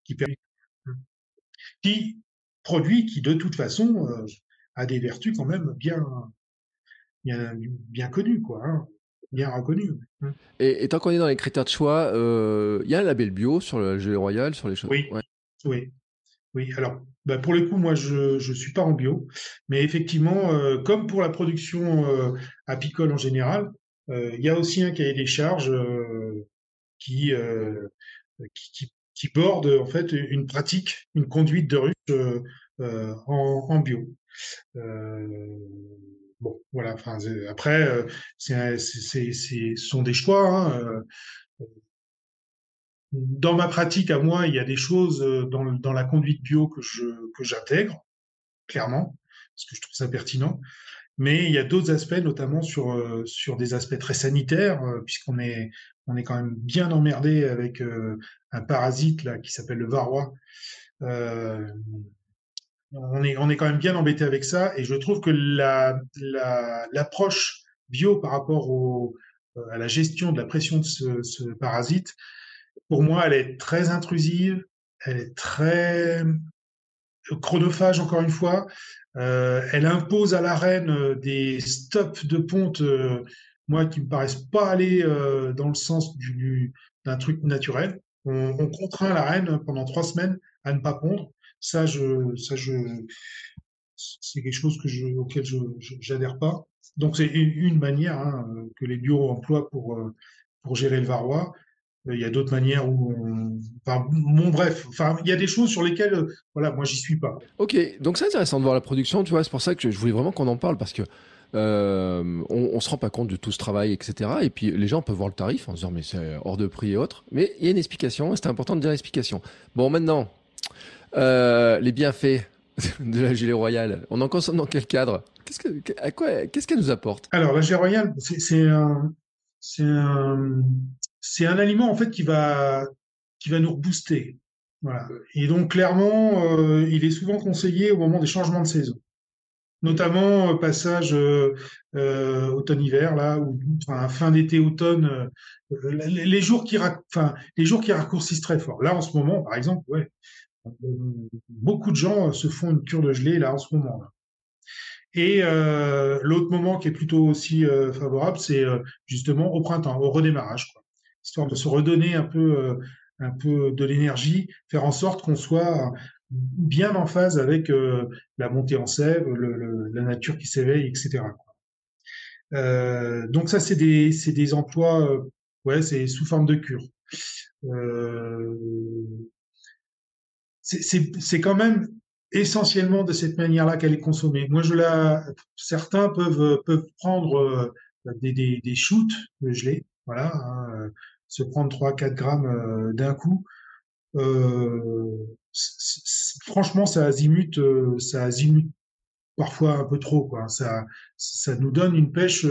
B: qui permet, qui produit, qui de toute façon a des vertus quand même bien, bien, bien connues, quoi. Hein, bien reconnues.
A: Hein. Et, et, tant qu'on est dans les critères de choix, il y a un label bio sur le gelée royal, sur les choses.
B: Oui, ouais. oui. Oui, alors bah pour le coup, moi je ne suis pas en bio, mais effectivement, euh, comme pour la production euh, apicole en général, euh, il y a aussi un cahier des charges qui, qui, qui, borde en fait une pratique, une conduite de ruche en, bio. bon, voilà. Après, c'est, ce sont des choix. Hein, dans ma pratique à moi, il y a des choses euh, dans, la conduite bio que j'intègre clairement parce que je trouve ça pertinent. Mais il y a d'autres aspects, notamment sur euh, des aspects très sanitaires, euh, puisqu'on est quand même bien emmerdé avec un parasite qui s'appelle le varroa. On est quand même bien embêté avec ça, et je trouve que la l'approche bio par rapport à la gestion de la pression de ce parasite pour moi, elle est très intrusive, elle est très chronophage, encore une fois. Euh, elle impose à la reine euh, des stops de ponte, euh, moi, qui me paraissent pas aller euh, dans le sens du, d'un truc naturel. On, on, contraint la reine pendant trois semaines à ne pas pondre. Ça, je, ça, je, c'est quelque chose que je, auquel je, j'adhère pas. Donc, c'est une, manière hein, que les bio emploient pour, pour gérer le varroa. Il y a d'autres manières où, on... enfin, bon, bref, enfin, il y a des choses sur lesquelles, euh, voilà, moi, j'y suis pas.
A: Ok, donc c'est intéressant de voir la production, tu vois. C'est pour ça que je voulais vraiment qu'on en parle parce que euh, on, on se rend pas compte de tout ce travail, etc. Et puis les gens peuvent voir le tarif en se disant mais c'est hors de prix et autres. Mais il y a une explication. C'est important de dire l'explication. Bon, maintenant, euh, les bienfaits [LAUGHS] de la gelée royale. On en consomme dans quel cadre? Qu'est-ce que, à quoi, qu'est-ce qu'elle nous apporte?
B: Alors la gelée royale, c'est un, c'est un, c'est un aliment en fait qui va nous rebooster. Et donc clairement, euh, il est souvent conseillé au moment des changements de saison, notamment euh, passage euh, automne-hiver là, ou enfin, fin d'été-automne, les, jours qui enfin les jours qui raccourcissent très fort. Là en ce moment, par exemple, beaucoup de gens se font une cure de gelée là en ce moment. Et l'autre moment qui est plutôt aussi favorable, c'est justement au printemps, au redémarrage. Histoire de se redonner un peu, euh, un peu de l'énergie, faire en sorte qu'on soit bien en phase avec euh, la montée en sève, la nature qui s'éveille, etc. Euh, donc ça, c'est des, des emplois, ouais, c'est sous forme de cure. Euh, c'est quand même essentiellement de cette manière-là qu'elle est consommée. Moi, je la, certains peuvent peuvent prendre des, des, des shoots de gelée, voilà, hein, se prendre 3-4 grammes euh, d'un coup, euh, franchement, ça azimute, euh, ça azimute parfois un peu trop. Quoi. Ça, ça nous donne une pêche,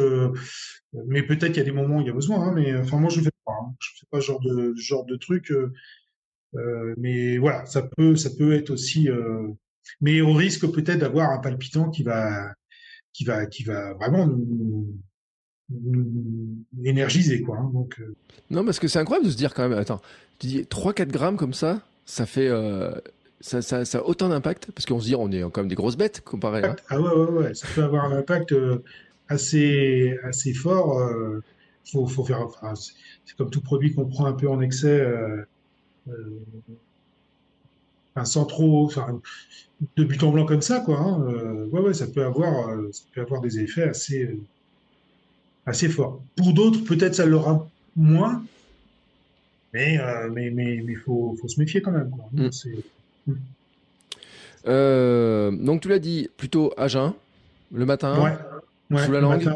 B: mais peut-être qu'il y a des moments où il y a besoin. Hein, mais enfin, moi, je fais pas. Hein, je fais pas ce genre de genre de truc. mais voilà, ça peut, ça peut être aussi, mais au risque peut-être d'avoir un palpitant qui va, qui va, qui va vraiment nous, énergisé quoi. Hein, donc, euh.
A: Non, parce que c'est incroyable de se dire quand même, attends, tu dis 3-4 grammes comme ça, ça fait. Euh, ça, ça, ça, a autant d'impact? Parce qu'on se dit on est quand même des grosses bêtes comparé. Hein.
B: Ah ouais, ouais, ouais, ça peut avoir un impact assez, assez fort. faut, faut faire, enfin, c'est comme tout produit qu'on prend un peu en excès. Euh, enfin, sans trop, enfin, de but en blanc comme ça, quoi. Hein, ouais, ouais, ça peut avoir, ça peut avoir des effets assez, assez forts. Pour d'autres, peut-être ça l'aura moins, mais euh, mais mais mais faut faut se méfier quand même. Quoi. Mm.
A: Euh, donc tu l'as dit, plutôt à jeun, le matin,
B: ouais, sous la langue.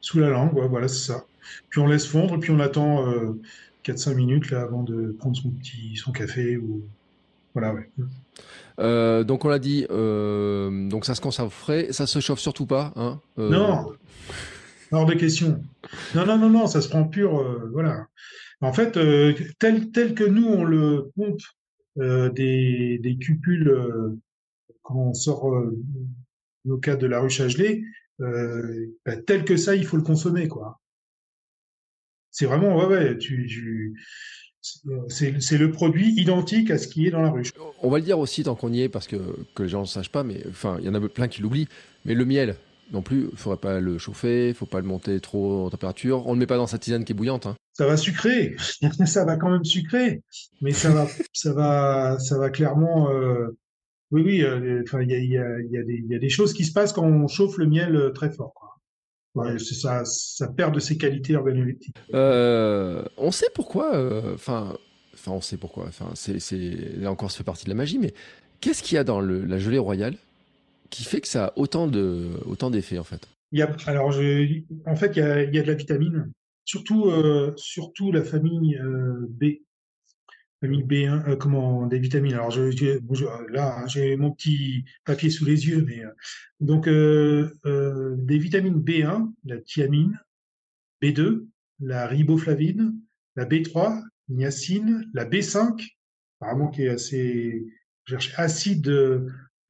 B: sous la langue, ouais, voilà, c'est ça. Puis on laisse fondre, puis on attend euh, 4-5 minutes là avant de prendre son petit son café ou voilà, ouais.
A: Euh, donc on l'a dit, euh, donc ça se conserve frais, ça se chauffe surtout pas, hein
B: euh, Non, hors de question. Non, non, non, non, ça se prend pur, voilà. En fait, euh, tel, tel que nous, on le pompe euh, des, des cupules euh, quand on sort nos cas de la ruche à geler, bah, tel que ça, il faut le consommer, quoi. C'est vraiment, ouais, ouais, tu, tu c'est le produit identique à ce qui est dans la ruche.
A: On va le dire aussi tant qu'on y est, parce que, que les gens ne sachent pas, mais enfin, il y en a plein qui l'oublient. Mais le miel, non plus, il faudrait pas le chauffer, il faut pas le monter trop en température. On ne le met pas dans sa tisane qui est bouillante. Hein.
B: Ça va sucrer, [LAUGHS] ça va quand même sucrer, mais ça va, ça va, ça va clairement. Euh... Oui, oui. Euh, il y a, y, a, y, a y a, des choses qui se passent quand on chauffe le miel euh, très fort. Quoi. Ouais, ça, ça perd de ses qualités organoleptiques.
A: Euh, on sait pourquoi. Enfin, enfin, on sait pourquoi. Enfin, c'est, là encore, ça fait partie de la magie. Mais qu'est-ce qu'il y a dans le, la gelée royale? Qui fait que ça a autant de autant d'effets en fait
B: il y a, alors je, en fait il y a, il y a de la vitamine, surtout euh, surtout la famille euh, B, famille B1, euh, comment des vitamines. Alors je, là hein, j'ai mon petit papier sous les yeux, mais donc des vitamines B1, la thiamine, B2, la riboflavine, la B3, niacine, la B5, apparemment qui est assez, cherche acide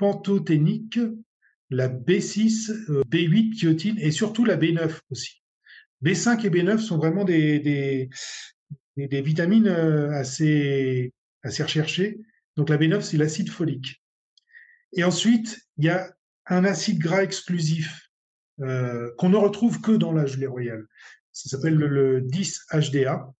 B: pantothénique, la B6, B8 biotine et surtout la B9 aussi. B5 et B9 sont vraiment des, des, vitamines euh, assez, assez recherchées. Donc la B9, c'est l'acide folique. Et ensuite, il y a un acide gras exclusif euh, qu'on ne retrouve que dans la gelée royale. Ça s'appelle le, 10-HDA,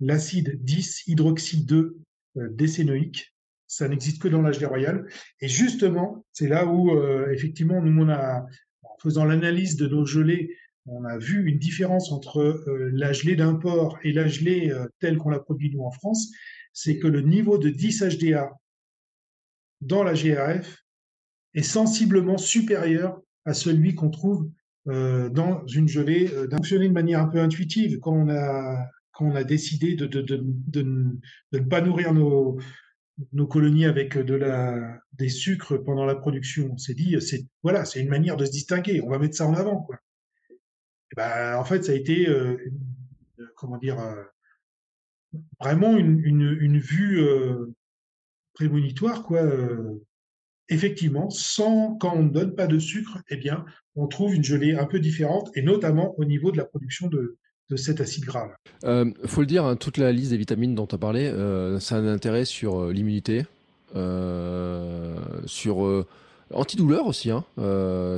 B: l'acide 10 hydroxyde 2 euh, décénoïque ça n'existe que dans la gelée royale. Et justement, c'est là où, euh, effectivement, nous, on a, en faisant l'analyse de nos gelées, on a vu une différence entre euh, la gelée d'import et la gelée euh, telle qu'on la produit nous en France, c'est que le niveau de 10 HDA dans la GRF est sensiblement supérieur à celui qu'on trouve dans une gelée, fonctionner de manière un peu intuitive quand on a quand on a décidé de, de, de, de, ne pas nourrir nos, nos colonies avec de la, des sucres pendant la production. On s'est dit, c'est voilà, c'est une manière de se distinguer. On va mettre ça en avant, quoi. Et ben, en fait, ça a été, euh, comment dire, euh, vraiment une, une, une vue euh, prémonitoire, quoi. effectivement, sans quand on ne donne pas de sucre, eh bien, on trouve une gelée un peu différente, et notamment au niveau de la production de, de cet acide gras.
A: Il euh, faut le dire, hein, toute la liste des vitamines dont tu as parlé, euh, ça a un intérêt sur euh, l'immunité, euh, sur antidouleur aussi. Hein,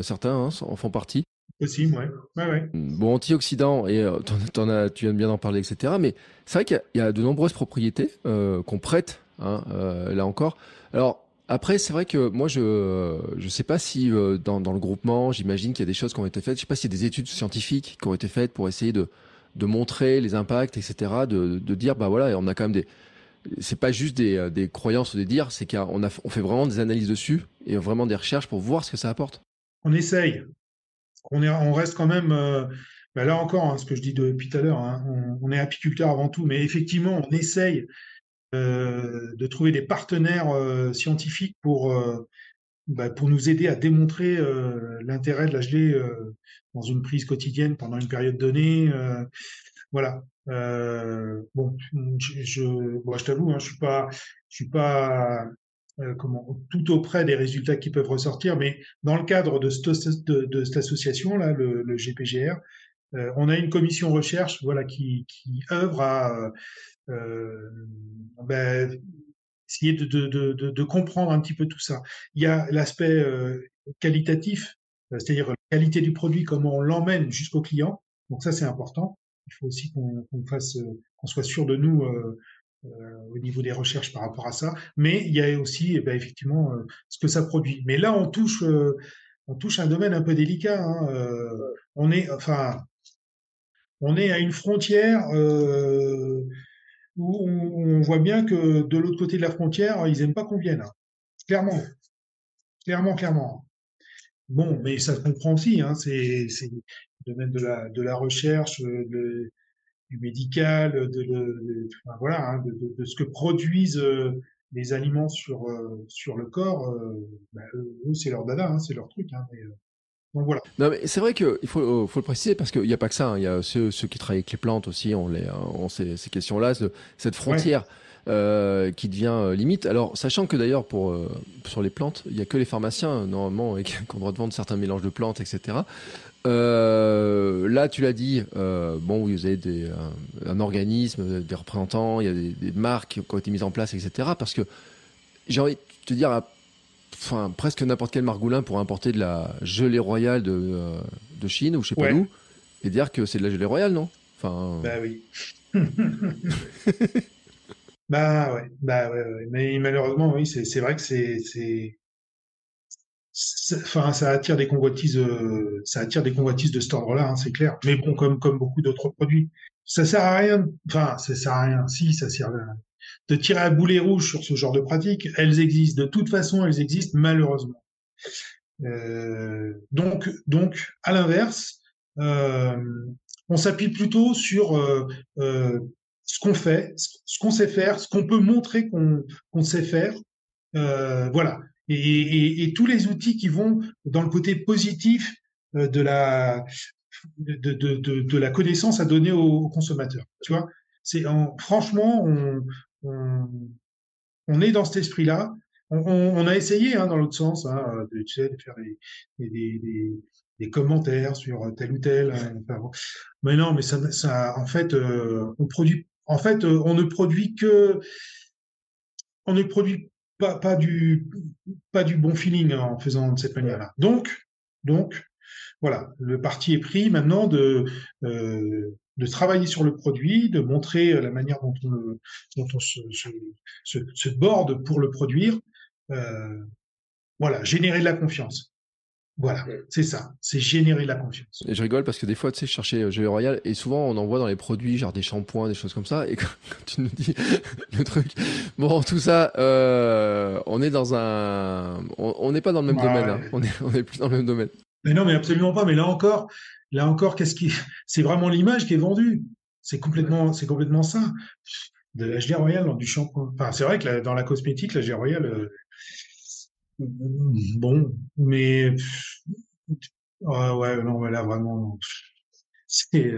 A: certains hein, en font partie.
B: Aussi, ouais. ouais, ouais.
A: Bon, antioxydant, et en as, tu viens bien d'en parler, etc. Mais c'est vrai qu'il y, y, a de nombreuses propriétés qu'on prête, là encore. Alors, après, c'est vrai que moi, je je sais pas si dans, dans le groupement, j'imagine qu'il y a des choses qui ont été faites. Je sais pas s'il y a des études scientifiques qui ont été faites pour essayer de de montrer les impacts, etc., de, de dire, bah voilà, on a quand même des, c'est pas juste des, euh, des croyances ou des dires, c'est qu'on a, on fait vraiment des analyses dessus et vraiment des recherches pour voir ce que ça apporte.
B: On essaye. On, est, on reste quand même, euh, bah là encore, hein, ce que je dis depuis tout à l'heure, hein, on, est apiculteur avant tout, mais effectivement, on essaye euh, de trouver des partenaires scientifiques pour, bah, pour nous aider à démontrer euh, l'intérêt de la gelée euh, dans une prise quotidienne pendant une période donnée. Euh, voilà. bon, je, je, je t'avoue, hein, je suis pas, je suis pas comment tout auprès des résultats qui peuvent ressortir, mais dans le cadre de, cette association là, le, le GPGR, on a une commission recherche, voilà, qui, qui œuvre à ben, essayer de, de, de, de, comprendre un petit peu tout ça. Il y a l'aspect qualitatif, c'est-à-dire la qualité du produit, comment on l'emmène jusqu'au client. Donc ça, c'est important. Il faut aussi qu'on fasse, qu'on soit sûr de nous au niveau des recherches par rapport à ça. Mais il y a aussi, eh ben, effectivement, ce que ça produit. Mais là, on touche, on touche un domaine un peu délicat. Hein. on est, enfin, on est à une frontière euh, où on, voit bien que de l'autre côté de la frontière, ils n'aiment pas qu'on vienne. Hein. Clairement. Clairement, clairement. Bon, mais ça se comprend aussi. Hein, c'est le domaine de la, de la recherche, de, du médical, de, de voilà, hein, de, ce que produisent euh, les aliments sur, euh, sur le corps. Bah, eux, c'est leur dada, hein, c'est leur truc. Hein, voilà.
A: Non, mais c'est vrai qu'il faut, faut le préciser parce qu'il n'y a pas que ça. Hein. Il y a ceux, ceux, qui travaillent avec les plantes aussi, on, les, on ces, ces questions-là, cette frontière. Euh, qui devient euh, limite. Alors, sachant que d'ailleurs, pour euh, sur les plantes, il n'y a que les pharmaciens, normalement, [LAUGHS] qui ont droit de vendre certains mélanges de plantes, etc. là, tu l'as dit, bon, vous avez des, un organisme, des représentants, il y a des, des, marques qui ont été mises en place, etc. Parce que j'ai envie de te dire, enfin presque n'importe quel margoulin pour importer de la gelée royale de, euh, de Chine ou je sais pas d'où et dire que c'est de la gelée royale, non?
B: Enfin. Bah oui. [LAUGHS] bah ouais, bah ouais, mais malheureusement oui, c'est vrai que c'est enfin ça attire des convoitises euh, ça attire des convoitises de cet ordre-là, hein, c'est clair. Mais bon, comme comme beaucoup d'autres produits, ça sert à rien. Enfin, ça sert à rien. Si, ça sert à de tirer à boulet rouge sur ce genre de pratiques. Elles existent. De toute façon, elles existent malheureusement. Euh, donc, donc, à l'inverse, euh, on s'appuie plutôt sur euh, ce qu'on fait, ce qu'on sait faire, ce qu'on peut montrer qu'on sait faire. Voilà. Et, tous les outils qui vont dans le côté positif de la de, de, de la connaissance à donner aux, consommateurs. Tu vois, c'est franchement, on, on, est dans cet esprit-là. On, a essayé hein, dans l'autre sens hein, de, tu sais, de faire des, commentaires sur tel ou tel. Hein, mais non, mais ça, ça en fait, euh, on produit. En fait, euh, on ne produit que, on ne produit pas, pas du, pas du bon feeling en faisant de cette manière-là. Donc, donc, voilà, le parti est pris maintenant de euh, de travailler sur le produit, de montrer euh, la manière dont on, dont on se, se, se, borde pour le produire. Euh, voilà, générer de la confiance. Voilà, c'est ça, c'est générer de la confiance.
A: Et je rigole parce que des fois, tu sais, je cherchais euh, Gelée Royal et souvent on en voit dans les produits, genre des shampoings, des choses comme ça. Et [LAUGHS] quand, tu nous dis [LAUGHS] le truc, bon, tout ça, euh, on est dans un, on n'est pas dans le même domaine, hein. on est, on est plus dans le même domaine.
B: Mais non, mais absolument pas. Mais là encore, Là encore, qu'est-ce qui, [LAUGHS] c'est vraiment l'image qui est vendue. C'est complètement, c'est complètement ça. De la gelée royale dans du shampoing. Enfin, c'est vrai que dans la cosmétique, la gelée royale, euh, bon, mais ouais, non, là vraiment, c'est,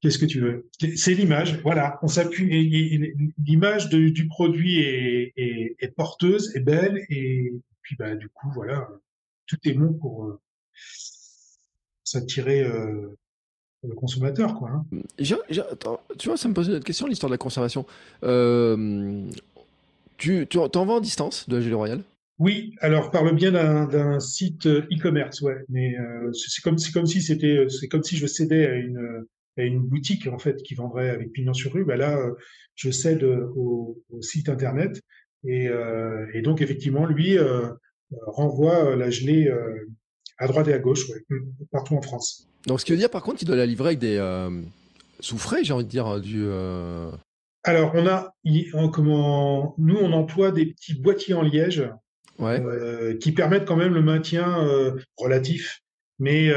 B: qu'est-ce que tu veux? C'est l'image, voilà. On s'appuie. L'image du produit est, est, porteuse, est belle, et puis bah du coup, voilà, tout est bon pour. S'attirer euh, le consommateur, quoi. Hein.
A: tu vois, ça me pose une autre question, l'histoire de la conservation. Euh, tu, tu en vends à distance de la gelée royale
B: Oui, alors par le biais d'un site euh, e-commerce, ouais. Mais c'est comme, comme si c'était, c'est comme si je cédais à une, à une boutique en fait qui vendrait avec pignon sur rue. Ben là, je cède au, site internet et, et, donc effectivement, lui renvoie la gelée à droite et à gauche, mm, partout en France.
A: Donc, ce qui veut dire, par contre, il doit la livrer avec des euh, sous frais, j'ai envie de dire, du. Euh,
B: Alors, on a, comment, nous, on emploie des petits boîtiers en liège euh, qui permettent quand même le maintien relatif, mais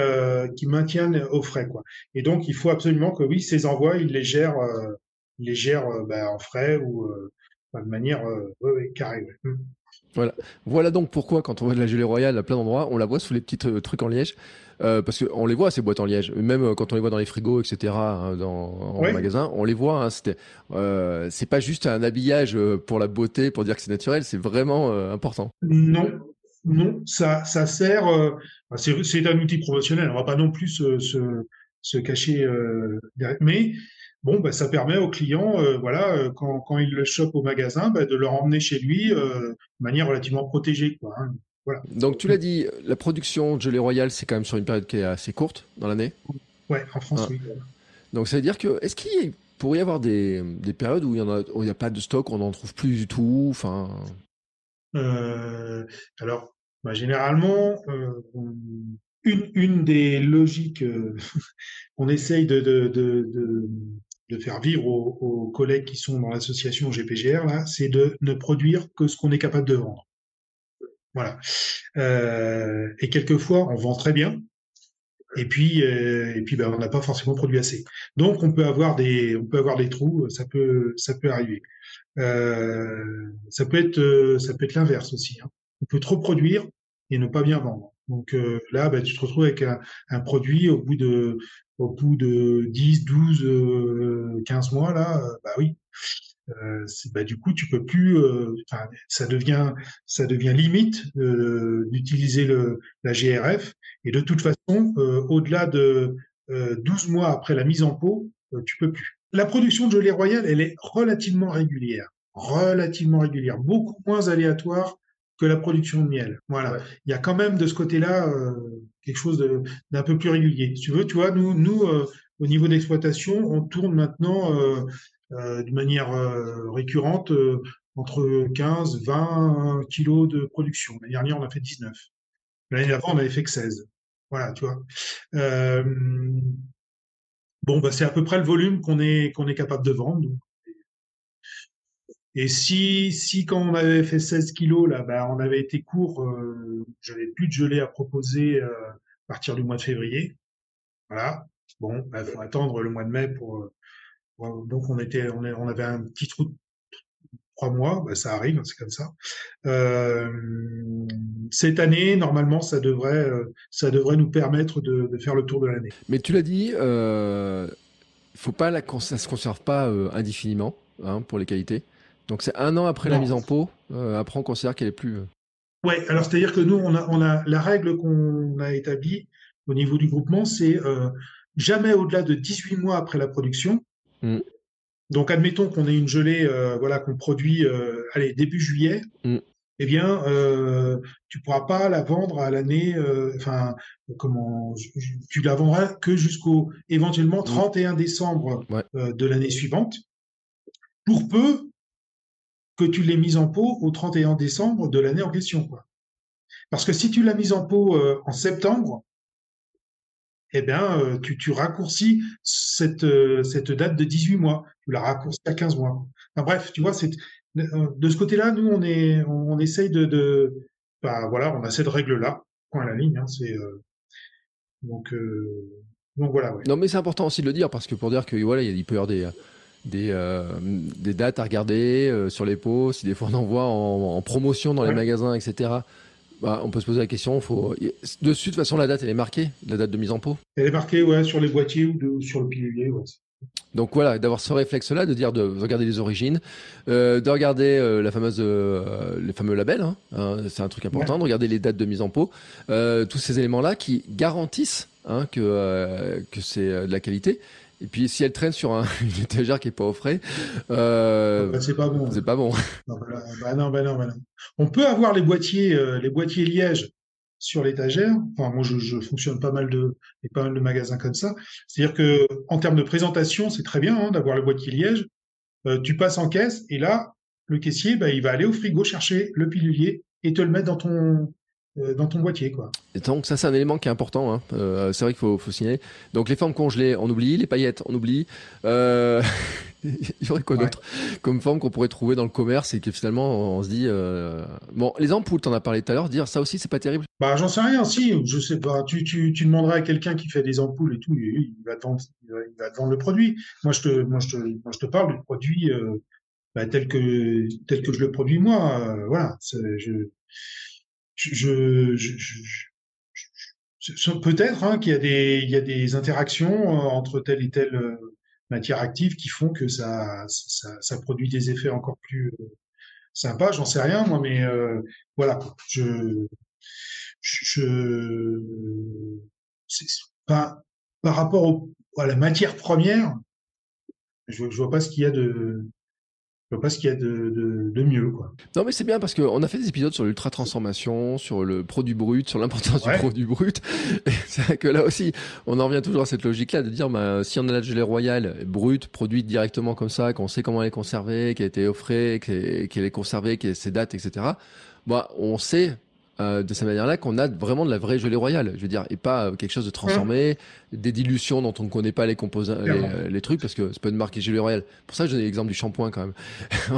B: qui maintiennent au frais, quoi. Et donc, il faut absolument que, oui, ces envois, ils les gèrent, les gèrent bah, en frais ou de manière carrée. Mm.
A: Voilà. voilà donc pourquoi quand on voit de la gelée royale à plein d'endroits, on la voit sous les petits euh, trucs en liège. Euh, parce qu'on les voit ces boîtes en liège, même euh, quand on les voit dans les frigos, etc. Hein, dans en magasin, on les voit. Hein, euh, c'est pas juste un habillage pour la beauté, pour dire que c'est naturel, c'est vraiment important.
B: Non, non, ça, ça sert. c'est, c'est un outil promotionnel. On va pas non plus se, se, se cacher. mais bon, bah, ça permet au client, euh, voilà, quand, quand, il le chope au magasin, bah, de le emmener chez lui de manière relativement protégée. Quoi, hein. voilà.
A: Donc tu l'as dit, la production de gelée royale, c'est quand même sur une période qui est assez courte dans l'année.
B: Ouais, en France, ah. oui.
A: Donc ça veut dire que, est-ce qu'il pourrait y avoir des, des périodes où il n'y a, a pas de stock, on n'en trouve plus du tout enfin...
B: alors, bah, généralement, une, une des logiques euh, [LAUGHS] qu'on essaye de, de, de, de, faire vivre aux, collègues qui sont dans l'association GPGR, là, c'est de ne produire que ce qu'on est capable de vendre. Voilà. Euh, et quelquefois, on vend très bien. Et puis, euh, et puis, ben, on n'a pas forcément produit assez. Donc, on peut avoir des, on peut avoir des trous. Ça peut, ça peut arriver. Euh, ça peut être, ça peut être l'inverse aussi. Hein. On peut trop produire et ne pas bien vendre. Donc là, bah, tu te retrouves avec un, produit au bout de au bout de 10, 12, 15 mois là, euh, bah oui. Euh, bah, du coup, tu peux plus. Euh, ça devient ça devient limite d'utiliser la GRF. Et de toute façon, au-delà de 12 mois après la mise en pot, tu peux plus. La production de gelée royale, elle est relativement régulière, relativement régulière, beaucoup moins aléatoire que la production de miel. Voilà. Il y a quand même de ce côté-là quelque chose d'un peu plus régulier. Si tu veux, tu vois, nous, nous euh, au niveau d'exploitation, on tourne maintenant euh, de manière récurrente entre 15, 20 kilos de production. L'année dernière, on a fait 19. L'année d'avant, on avait fait que 16. Voilà, tu vois. bon, bah, c'est à peu près le volume qu'on est qu'on est capable de vendre. Et si, si quand on avait fait 16 kilos, là, bah, on avait été court, euh, j'avais plus de gelée à proposer euh, à partir du mois de février. Voilà. Bon, il bah, faut attendre le mois de mai pour. Euh, donc on était, on, on, avait un petit trou de trois mois. Bah, ça arrive, c'est comme ça. Euh, cette année, normalement, ça devrait, ça devrait nous permettre de, faire le tour de l'année.
A: Mais tu l'as dit, euh, faut pas la, ça se conserve pas indéfiniment hein, pour les qualités. Donc c'est un an après la mise en pot. Euh, après, on considère qu'elle est plus. Euh,
B: ouais. Alors c'est-à-dire que nous, on a, on a la règle qu'on a établie au niveau du groupement, c'est euh, jamais au-delà de 18 mois après la production. Mm. Donc admettons qu'on ait une gelée, voilà, qu'on produit, allez, début juillet. Mm. Eh bien, euh, tu pourras pas la vendre à l'année, enfin, comment, tu la vendras que jusqu'au éventuellement 31 mm. décembre de l'année suivante. Pour peu que tu l'aies mise en pot au 31 décembre de l'année en question. Parce que si tu l'as mise en pot euh, en septembre, eh bien, euh, tu, raccourcis cette, euh, cette date de 18 mois. Tu la raccourcis à 15 mois. Bref, tu vois, c'est, de ce côté-là, nous, on, est, on, essaye de, bah, voilà, on a cette règle-là, point à la ligne. Hein, c'est, donc, donc voilà.
A: Non, mais c'est important aussi de le dire parce que pour dire que voilà, il peut y avoir des des, euh, des dates à regarder euh, sur les pots, si des fois on en voit en, promotion dans les magasins, etc. Bah, on peut se poser la question. Faut... Dessus, de toute façon, la date, elle est marquée, la date de mise en pot.
B: Elle est marquée, ouais, sur les boîtiers ou, sur le pilulier. Ouais.
A: Donc voilà, d'avoir ce réflexe-là, de dire de regarder les origines, euh, de regarder euh, la fameuse, euh, les fameux labels, hein, hein, c'est un truc important, de regarder les dates de mise en pot, tous ces éléments-là qui garantissent hein, que que c'est de la qualité. Et puis si elle traîne sur un, [LAUGHS] une étagère qui est pas au frais, euh,
B: bah, c'est pas bon.
A: C'est pas bon.
B: Non, bah, bah, non, non, non, On peut avoir les boîtiers, euh, les boîtiers liège sur l'étagère. Enfin, moi, je, je, fonctionne pas mal de, et pas mal de magasins comme ça. C'est-à-dire que en termes de présentation, c'est très bien hein, d'avoir le boîtier liège. Euh, tu passes en caisse et là, le caissier, bah, il va aller au frigo chercher le pilulier et te le mettre dans ton dans ton boîtier. Quoi.
A: Et donc ça c'est un élément qui est important, hein. euh, c'est vrai qu'il faut, faut signaler. Donc les formes congelées, on oublie, les paillettes, on oublie. Euh... [LAUGHS] Il y aurait quoi d'autre comme forme qu'on pourrait trouver dans le commerce et que finalement on se dit euh... bon les ampoules t'en as parlé tout à l'heure dire ça aussi c'est pas terrible
B: bah j'en sais rien si je sais pas tu, tu, tu demanderas à quelqu'un qui fait des ampoules et tout il va te vendre, il va te vendre le produit moi je te moi je te moi je te parle du produit euh, bah, tel que tel que je le produis moi euh, voilà je je, je, je, peut-être hein, qu'il y a des y a des interactions euh, entre telle et telle euh, matière active qui font que ça ça, ça produit des effets encore plus euh, sympas. J'en sais rien moi, mais euh, voilà. Je je pas par rapport au, à la matière première, Je, je vois pas ce qu'il y a de, je vois pas ce qu'il y a de, de, de mieux, quoi.
A: Non, mais c'est bien parce qu'on a fait des épisodes sur l'ultra transformation, sur le produit brut, sur l'importance du produit brut. [LAUGHS] C'est vrai que là aussi, on en revient toujours à cette logique-là de dire, bah, si on a la gelée royale brute, produite directement comme ça, qu'on sait comment elle est conservée, qu'elle a été offrée, qu'elle est conservée, qu'elle a ses dates, etc. Bah, on sait euh, de cette manière-là qu'on a vraiment de la vraie gelée royale, je veux dire, et pas euh, quelque chose de transformé, des dilutions dont on ne connaît pas les composants, les,
B: Clairement.
A: les trucs, parce que c'est pas une marque qui est gelée royale. Pour ça, je donne l'exemple du shampoing quand même.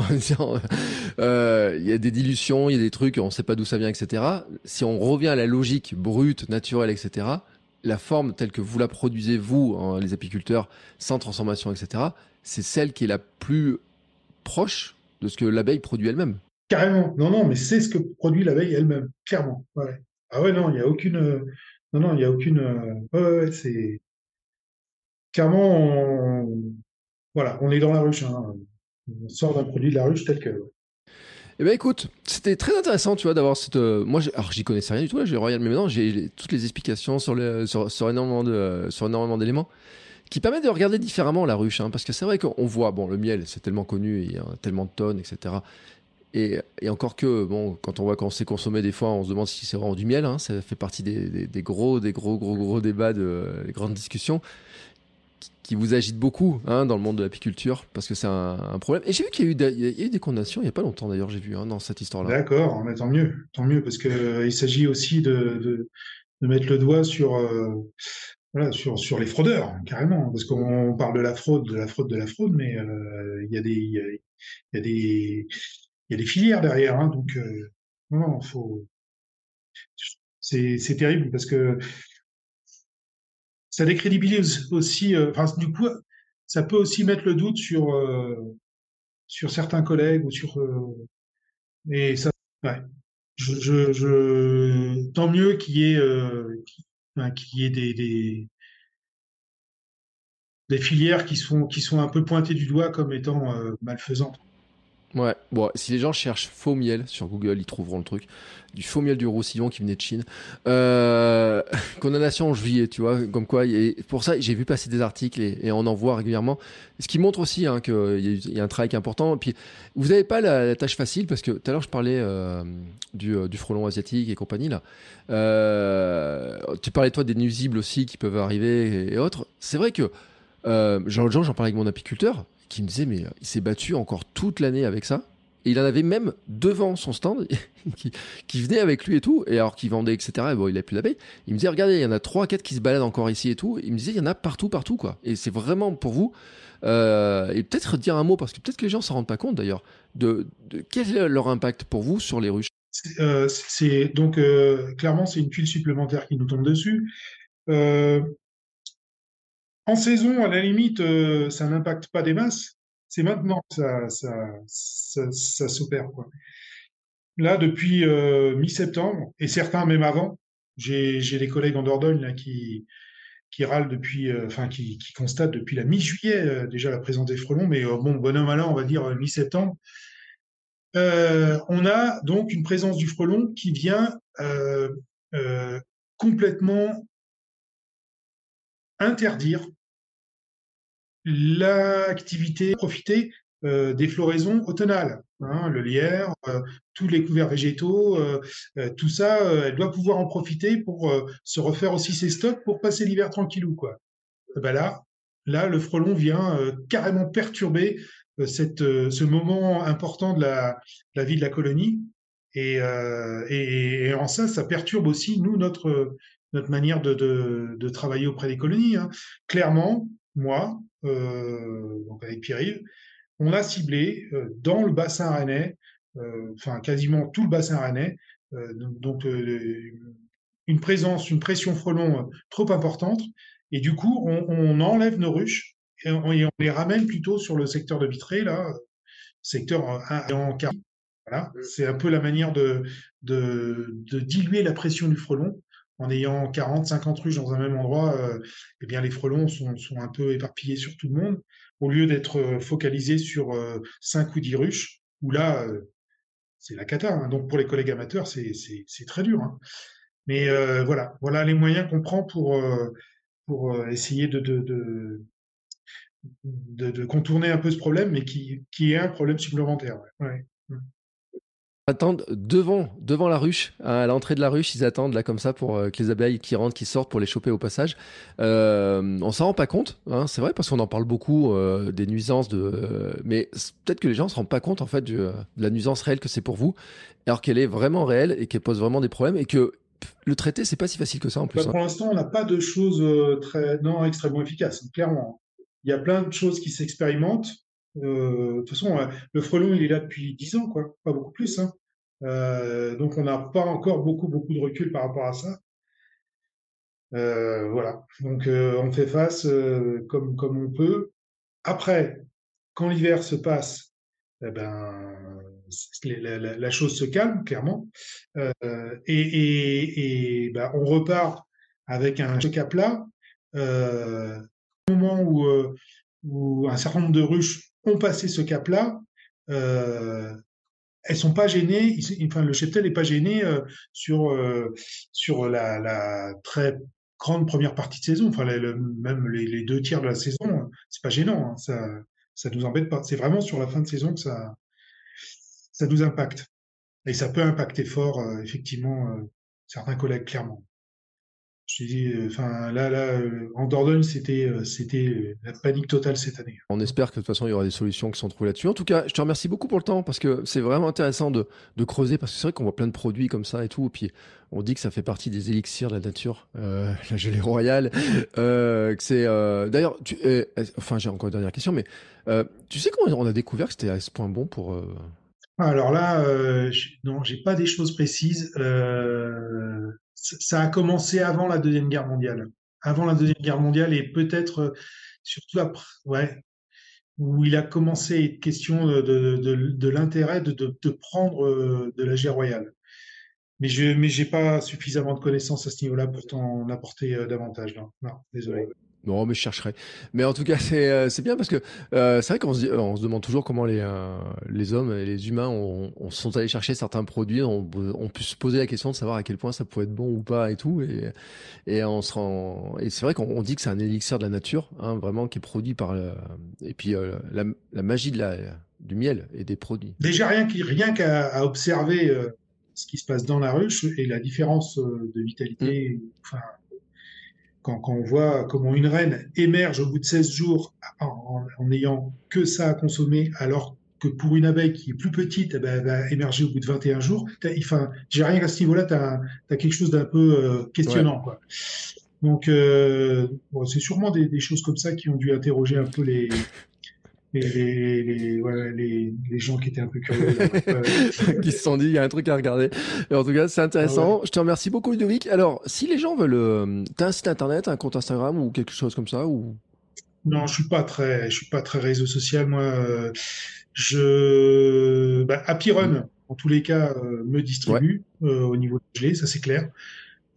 A: [LAUGHS] Disant, euh, Il y a des dilutions, il y a des trucs, on ne sait pas d'où ça vient, etc. Si on revient à la logique brute, naturelle, etc., la forme telle que vous la produisez, vous, hein, les apiculteurs, sans transformation, etc., c'est celle qui est la plus proche de ce que l'abeille produit elle-même.
B: Carrément. Non, non, mais c'est ce que produit l'abeille elle-même, clairement. Ah ouais, non, il y a aucune, euh, non, non, il y a aucune, euh, ouais, ouais, c'est clairement, on- voilà, on est dans la ruche, hein. On sort d'un produit de la ruche tel que.
A: Eh ben écoute, c'était très intéressant, tu vois, d'avoir cette. euh, moi, alors j'y connaissais rien du tout, là, j'ai Royal, mais maintenant j'ai toutes les explications sur, sur énormément de, euh, sur énormément d'éléments qui permettent de regarder différemment la ruche, hein, parce que c'est vrai qu'on voit, bon, le miel, c'est tellement connu, il y a tellement de tonnes, etc. Et, encore que, bon, quand on voit qu'on sait consommer des fois, on se demande si c'est vraiment du miel, hein, ça fait partie des, gros, des gros, gros, gros débats, de, des grandes discussions qui- vous agitent beaucoup hein, dans le monde de l'apiculture, parce que c'est un, problème. Et j'ai vu qu'il y a eu, des- condamnations il n'y a pas longtemps d'ailleurs, j'ai vu, hein, dans cette histoire-là.
B: D'accord, mais tant mieux, tant mieux, parce que euh, s'agit aussi de, mettre le doigt sur, euh, sur, sur les fraudeurs, carrément, parce qu'on parle de la fraude, de la fraude, de la fraude, mais euh, il y a des, y y a des, il y a des filières derrière, hein, donc euh, non, faut, c'est, terrible parce que ça décrédibilise aussi, euh, du coup, ça peut aussi mettre le doute sur, euh, sur certains collègues ou sur, euh, et ça, ouais. Tant mieux qu'il y ait, qu'il y ait des, des, des filières qui sont, qui sont un peu pointées du doigt comme étant malfaisantes.
A: Ouais, bon, si les gens cherchent faux miel sur Google, ils trouveront le truc. Du faux miel du Roussillon qui venait de Chine. Euh, [LAUGHS] condamnation en juillet, tu vois, comme quoi. Pour ça, j'ai vu passer des articles et, on en voit régulièrement. Ce qui montre aussi hein, qu'il y, a un travail important. Et puis, vous n'avez pas la, tâche facile parce que tout à l'heure, je parlais euh, du, euh, du frelon asiatique et compagnie. là. Tu parlais, toi, des nuisibles aussi qui peuvent arriver et, et autres. C'est vrai que genre, j'en parlais avec mon apiculteur qui me disait, mais euh, il s'est battu encore toute l'année avec ça. Et il en avait même devant son stand [LAUGHS] qui, venait avec lui et tout. Et alors qu'il vendait, etc. Et bon, il a plus d'abeilles. Il me disait, regardez, il y en a trois, quatre qui se baladent encore ici et tout. Il me disait, il y en a partout, partout, quoi. Et c'est vraiment pour vous. Euh, et peut-être dire un mot, parce que peut-être que les gens s'en rendent pas compte d'ailleurs, de, quel est leur impact pour vous sur les ruches.
B: Euh, donc euh, clairement c'est une tuile supplémentaire qui nous tombe dessus. En saison, à la limite, euh, ça n'impacte pas des masses. C'est maintenant que ça, s'opère. Là, depuis euh, mi-septembre, et certains même avant, j'ai des collègues en Dordogne qui, râlent depuis, euh, enfin qui, qui constatent depuis la mi-juillet déjà la présence des frelons, mais bon, bonhomme malin, on va dire mi-septembre. On a donc une présence du frelon qui vient complètement interdire l'activité, profiter euh, des floraisons automnales, hein, le lierre, euh, tous les couverts végétaux, euh, tout ça, elle doit pouvoir en profiter pour se refaire aussi ses stocks pour passer l'hiver tranquillou, quoi. Ben là, là, le frelon vient carrément perturber cette, ce moment important de la, la vie de la colonie. Et, et, en ça, ça perturbe aussi, nous, notre, notre manière de, de, travailler auprès des colonies. Hein. Clairement, moi, donc avec Pierre-Yves, on a ciblé euh, dans le bassin rennais, euh, enfin quasiment tout le bassin rennais, euh, donc, euh, une présence, une pression frelon euh, trop importante, et du coup on, on enlève nos ruches et on, et on les ramène plutôt sur le secteur de Vitré, là, secteur euh, en Caraïbes. Voilà, c'est un peu la manière de, de, de diluer la pression du frelon en ayant 40, 50 ruches dans un même endroit, euh, eh bien les frelons sont, un peu éparpillés sur tout le monde, au lieu d'être focalisés sur euh, 5 ou 10 ruches, où là, euh, c'est la cata. Hein. Donc pour les collègues amateurs, c'est très dur. Hein. Mais euh, voilà, voilà les moyens qu'on prend pour, euh, essayer de, contourner un peu ce problème, mais qui, est un problème supplémentaire.
A: Attendent devant, devant la ruche, hein, à l'entrée de la ruche, ils attendent là comme ça pour euh, que les abeilles qui rentrent, qui sortent pour les choper au passage. Euh, on s'en rend pas compte, hein, c'est vrai parce qu'on en parle beaucoup euh, des nuisances de, euh, mais peut-être que les gens se rendent pas compte en fait de la nuisance réelle que c'est pour vous, alors qu'elle est vraiment réelle et qu'elle pose vraiment des problèmes et que le traiter c'est pas si facile que ça en plus.
B: Bah, hein. Pour l'instant, on n'a pas de choses très non extrêmement efficaces, clairement. Il y a plein de choses qui s'expérimentent. Euh, de toute façon, le frelon, il est là depuis 10 ans, quoi, pas beaucoup plus. Hein. Euh, donc, on n'a pas encore beaucoup, beaucoup de recul par rapport à ça. Euh, voilà. Donc, on fait face comme, comme on peut. Après, quand l'hiver se passe, eh ben, la, chose se calme, clairement. et, et, ben, on repart avec un choc à plat. Euh, au moment où, où un certain nombre de ruches ont passé ce cap-là, euh, elles sont pas gênées. Enfin, le cheptel n'est pas gêné euh, sur euh, sur la, très grande première partie de saison. Enfin, même les, deux tiers de la saison, c'est pas gênant. Hein. ça ça nous embête pas. C'est vraiment sur la fin de saison que ça ça nous impacte. Et ça peut impacter fort, euh, effectivement, certains collègues, clairement. Je dis, euh, enfin là, là, euh, en Dordogne, c'était, euh, c'était la panique totale cette année.
A: On espère que de toute façon, il y aura des solutions qui sont trouvées là-dessus. En tout cas, je te remercie beaucoup pour le temps parce que c'est vraiment intéressant de, de creuser parce que c'est vrai qu'on voit plein de produits comme ça et tout. Et puis, on dit que ça fait partie des élixirs de la nature, euh, [LAUGHS] la gelée royale. Euh, que c'est, euh, d'ailleurs, tu, enfin, j'ai encore une dernière question, mais tu sais comment on a découvert que c'était à ce point bon pour
B: alors là, non, j'ai pas des choses précises. Euh, ça a commencé avant la Deuxième Guerre mondiale. Avant la Deuxième Guerre mondiale et peut-être euh, surtout après, ouais, où il a commencé à être question de, de, de, l'intérêt de, de, prendre euh, de la GR royale. Mais je mais j'ai pas suffisamment de connaissances à ce niveau-là pour t'en apporter euh, davantage. Non, non désolé.
A: Non, mais je chercherai. Mais en tout cas, c'est euh, bien parce que euh, c'est vrai qu'on se, on se demande toujours comment les, euh, les hommes et les humains ont, sont allés chercher certains produits. On, peut se poser la question de savoir à quel point ça pourrait être bon ou pas et tout. Et, et. Et c'est vrai qu'on dit que c'est un élixir de la nature, hein, vraiment, qui est produit par. et puis la, magie de la, du miel et des produits.
B: Déjà, rien qu'à rien qu'à observer ce qui se passe dans la ruche et la différence de vitalité. Quand, on voit comment une reine émerge au bout de 16 jours en, n'ayant que ça à consommer, alors que pour une abeille qui est plus petite, eh ben, elle va émerger au bout de 21 jours. Enfin, j'ai rien à ce niveau-là, tu as, quelque chose d'un peu euh, questionnant. Quoi. Donc, euh, c'est sûrement des, des, choses comme ça qui ont dû interroger un peu les, les, les, voilà, les, les, gens qui étaient un peu curieux. [LAUGHS] [LAUGHS]
A: qui se sont dit, il y a un truc à regarder. Et en tout cas, c'est intéressant. Ah je te remercie beaucoup, Ludovic. Alors, si les gens veulent, euh, t'as un site internet, un compte Instagram ou quelque chose comme ça ou?
B: Non, je suis pas très, je suis pas très réseau social. Moi, euh, je, bah, Happy Run, mm. en tous les cas, euh, me distribue euh, au niveau de gelée, ça c'est clair.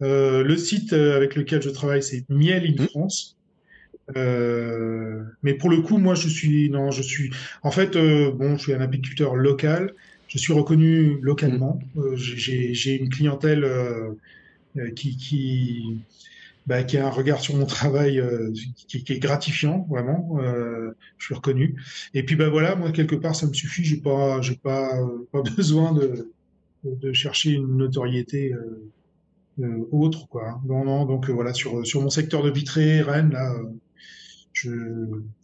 B: Euh, le site avec lequel je travaille, c'est Miel in mm. France. Euh, mais pour le coup, moi, je suis, non, je suis, en fait, euh, bon, je suis un apiculteur local. Je suis reconnu localement. Mmh. Euh, j'ai une clientèle qui, qui, bah, qui a un regard sur mon travail qui, qui, est gratifiant, vraiment. je suis reconnu. Et puis, bah voilà, moi, quelque part, ça me suffit. J'ai pas, j'ai pas, pas [LAUGHS] besoin de, de chercher une notoriété. autre quoi. Non non donc voilà sur sur mon secteur de Vitré Rennes là je...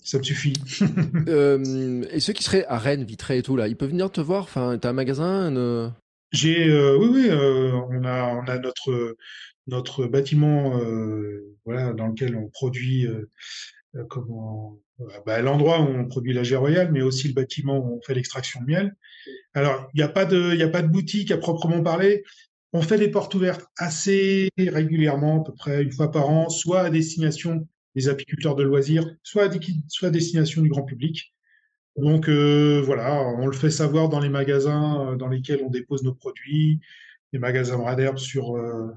B: ça me suffit. [LAUGHS]
A: euh, et ceux qui seraient à Rennes, Vitré et tout, là, ils peuvent venir te voir Enfin, t'as un magasin
B: une... J'ai, euh, oui, oui, euh, on a, on a notre, notre bâtiment, euh, voilà, dans lequel on produit, euh, euh, comment, bah, l'endroit où on produit la royale, mais aussi le bâtiment où on fait l'extraction de miel. Alors, il n'y a pas de, il a pas de boutique à proprement parler. On fait des portes ouvertes assez régulièrement, à peu près une fois par an, soit à destination des apiculteurs de loisirs, soit à, destination du grand public. Donc euh, voilà, on le fait savoir dans les magasins euh, dans lesquels on dépose nos produits, les magasins Raderbe sur euh,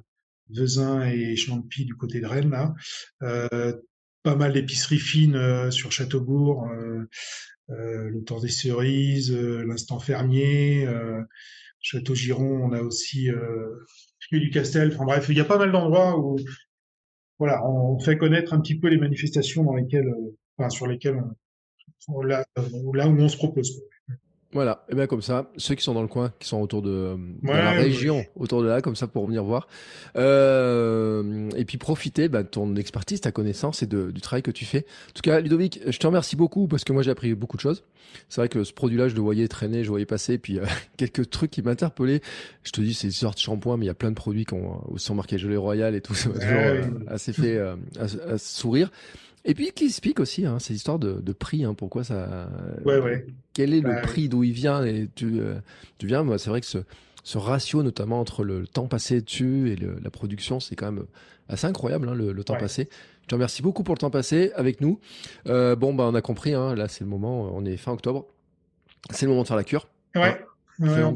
B: Vezin et Champy du côté de Rennes là. Euh, pas mal d'épiceries fines sur Châteaubourg, le temps des cerises, l'instant fermier, Château Giron, on a aussi euh, du Castel. Enfin bref, il y a pas mal d'endroits où voilà, on fait connaître un petit peu les manifestations dans lesquelles, euh, enfin, sur lesquels on, là, là où on se propose.
A: Voilà, et bien comme ça, ceux qui sont dans le coin, qui sont autour de, la région, autour de là, comme ça pour venir voir. Euh, et puis profiter bah, de ton expertise, ta connaissance et de, du travail que tu fais. En tout cas, Ludovic, je te remercie beaucoup parce que moi j'ai appris beaucoup de choses. C'est vrai que ce produit-là, je le voyais traîner, je le voyais passer, puis euh, [LAUGHS] quelques trucs qui m'interpellaient. Je te dis, c'est une sorte de shampoing, mais il y a plein de produits qui ont, sont marqués gelée royal et tout, [LAUGHS] ça m'a toujours euh, assez fait à, à sourire. Et puis qui explique aussi hein, ces histoires de, de prix, hein, pourquoi ça.
B: Ouais, ouais.
A: Quel est le bah, prix, d'où il vient et tu, euh, tu viens. Moi, c'est vrai que ce, ce, ratio, notamment entre le, temps passé dessus et le, la production, c'est quand même assez incroyable hein, le, le, temps passé. Je te remercie beaucoup pour le temps passé avec nous. Euh, bon, bah, on a compris. Là, c'est le moment. On est fin octobre. C'est le moment de faire la cure.
B: Ouais. ouais, on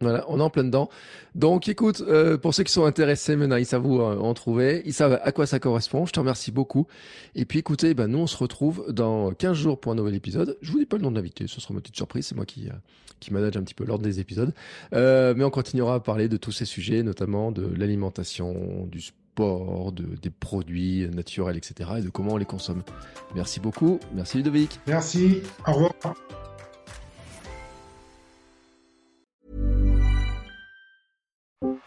A: voilà, on est en plein dedans. Donc écoute, euh, pour ceux qui sont intéressés maintenant, ils savent où euh, en trouver, ils savent à quoi ça correspond. Je te remercie beaucoup. Et puis écoutez, ben, nous on se retrouve dans 15 jours pour un nouvel épisode. Je vous dis pas le nom de l'invité, ce sera ma petite surprise, c'est moi qui, euh, qui manage un petit peu l'ordre des épisodes. Mais on continuera à parler de tous ces sujets, notamment de l'alimentation, du sport, de, des produits naturels, etc. et de comment on les consomme. Merci beaucoup. Merci Ludovic.
B: Merci. Au revoir.